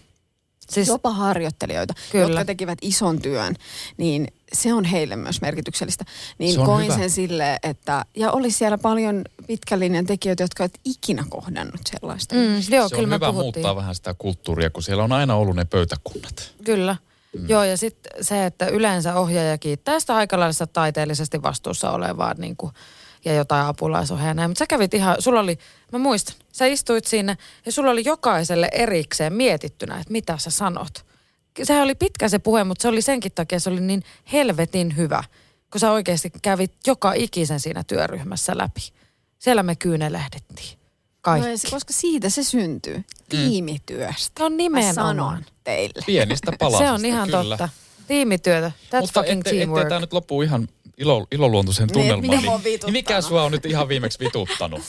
D: Siis, Jopa harjoittelijoita,
A: Kyllä.
D: jotka tekivät ison työn, niin se on heille myös merkityksellistä. Niin
B: Se
D: koin
B: hyvä.
D: sen sille, että, ja oli siellä paljon pitkälinjan tekijöitä, jotka eivät ikinä kohdannut sellaista.
A: Mm, joo,
B: se
A: kyllä
B: on hyvä
A: puhuttiin.
B: muuttaa vähän sitä kulttuuria, kun siellä on aina ollut ne pöytäkunnat.
A: Kyllä. Mm. Joo, ja sitten se, että yleensä ohjaaja kiittää sitä aika taiteellisesti vastuussa olevaa niin kuin, ja jotain apulaisohjaajana. Mutta sä kävit ihan, sulla oli, mä muistan, sä istuit siinä ja sulla oli jokaiselle erikseen mietittynä, että mitä sä sanot. Sehän oli pitkä se puhe, mutta se oli senkin takia, se oli niin helvetin hyvä, kun sä oikeasti kävit joka ikisen siinä työryhmässä läpi. Siellä me kyynelehdettiin. Kaikki.
D: No se, koska siitä se syntyy. Tiimityöstä.
A: Se on
D: Mä
A: nimenomaan.
D: sanon teille.
B: Pienistä palasista,
A: Se on ihan
B: kyllä.
A: totta. Tiimityötä. That's
B: Mutta
A: fucking
B: ettei, ettei
A: teamwork.
B: tämä nyt loppuu ihan ilo, iloluontoisen
D: Niin,
B: tunnelmaan. Niin, niin, mikä sua on nyt ihan viimeksi vituttanut?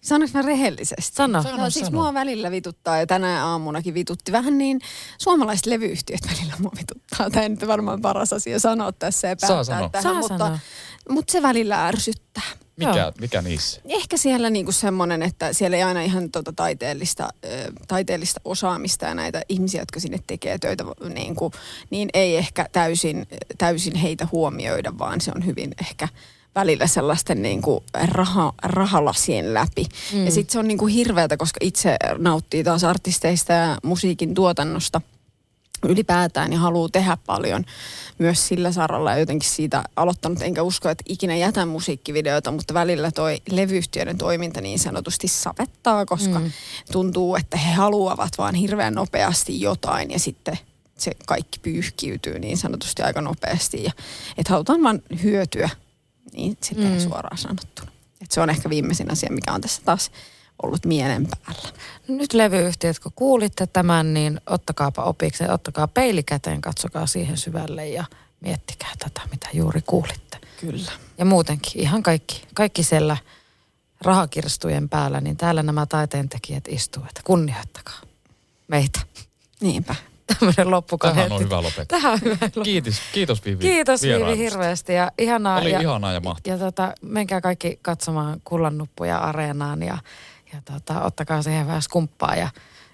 D: Sanoinko mä rehellisesti?
A: Sano.
B: Sano,
D: No, siis
B: sano.
D: mua välillä vituttaa ja tänä aamunakin vitutti. Vähän niin suomalaiset levyyhtiöt välillä mua vituttaa. Tämä ei nyt varmaan paras asia sanoa tässä ja
B: Saa
D: päättää
B: sanoa.
D: tähän,
A: Saa
D: mutta,
A: sanoa.
D: mutta se välillä ärsyttää.
B: Mikä,
A: Joo.
B: mikä niissä?
D: Ehkä siellä niinku semmoinen, että siellä ei aina ihan tota taiteellista, taiteellista osaamista ja näitä ihmisiä, jotka sinne tekee töitä, niinku, niin ei ehkä täysin, täysin heitä huomioida, vaan se on hyvin ehkä välillä sellaisten niinku raha, rahalasien läpi. Mm. Ja sitten se on niinku hirveätä, koska itse nauttii taas artisteista ja musiikin tuotannosta ylipäätään ja haluaa tehdä paljon myös sillä saralla ja jotenkin siitä aloittanut, enkä usko, että ikinä jätän musiikkivideoita, mutta välillä toi levyyhtiöiden toiminta niin sanotusti sapettaa, koska mm. tuntuu, että he haluavat vaan hirveän nopeasti jotain ja sitten se kaikki pyyhkiytyy niin sanotusti aika nopeasti ja että halutaan vaan hyötyä niin silleen mm. suoraan sanottuna. Et se on ehkä viimeisin asia, mikä on tässä taas ollut mielen päällä.
A: Nyt levyyhtiöt, kun kuulitte tämän, niin ottakaapa opiksi, ottakaa peili käteen, katsokaa siihen syvälle ja miettikää tätä, mitä juuri kuulitte.
D: Kyllä.
A: Ja muutenkin ihan kaikki, kaikki siellä rahakirstujen päällä, niin täällä nämä taiteentekijät istuu, että kunnioittakaa meitä.
D: Niinpä.
A: Tämmöinen loppukaneetti.
B: Tähän on hyvä lopettaa.
A: Tähän on hyvä lopettaa.
B: Kiitos, kiitos Vivi
A: Kiitos Viivi hirveästi ja ihanaa.
B: Oli
A: ja,
B: ihanaa ja mahtavaa.
A: Ja tota, menkää kaikki katsomaan kullannuppuja areenaan ja, ja tota, ottakaa siihen vähän skumppaa ja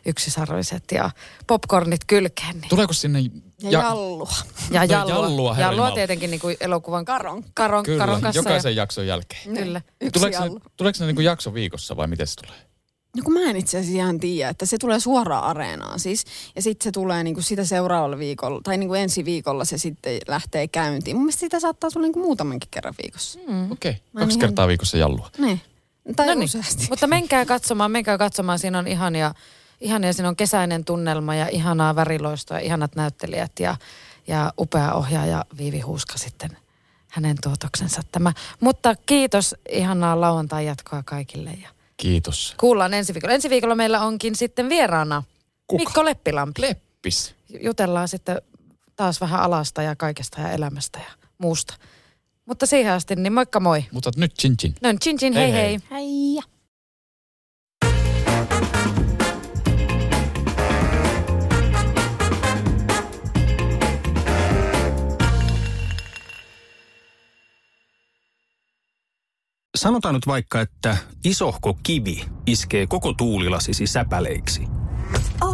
A: yksisarviset ja popcornit kylkeen. Niin.
B: Tuleeko sinne...
D: Ja, ja jallua.
A: Ja
B: No,
A: jallua.
B: jallua,
A: jallua tietenkin niin kuin elokuvan
D: Karon.
A: karon,
B: Kyllä,
A: karon kanssa.
B: jokaisen
A: ja,
B: jakson jälkeen.
A: Kyllä.
D: Yksi
B: Tuleeko ne,
D: jallu.
B: tuleeko ne niin kuin jakso viikossa vai miten se tulee?
D: No kun mä en itse asiassa ihan tiedä, että se tulee suoraan areenaan siis. Ja sitten se tulee niinku sitä seuraavalla viikolla, tai niinku ensi viikolla se sitten lähtee käyntiin. Mun mielestä sitä saattaa tulla niinku muutamankin kerran viikossa.
A: Mm.
B: Okei, okay. Kaksi
D: ihan-
B: kertaa viikossa jallua.
D: Niin. Tai
A: No niin,
D: useasti.
A: mutta menkää katsomaan, menkää katsomaan. Siinä on ihania, ihania, siinä on kesäinen tunnelma ja ihanaa väriloistoa, ihanat näyttelijät ja, ja upea ohjaaja Viivi Huuska sitten hänen tuotoksensa tämä. Mutta kiitos, ihanaa lauantai jatkoa kaikille ja
B: Kiitos.
A: kuullaan ensi viikolla. Ensi viikolla meillä onkin sitten vieraana
B: Kuka?
A: Mikko Leppilampi.
B: Leppis.
A: Jutellaan sitten taas vähän alasta ja kaikesta ja elämästä ja muusta. Mutta siihen asti, niin moikka moi.
B: Mutta nyt chin chin.
A: No chin chin, hei
B: Hei,
A: hei.
B: hei.
D: Hei.
F: Sanotaan nyt vaikka, että isohko kivi iskee koko tuulilasisi säpäleiksi.
G: Oh,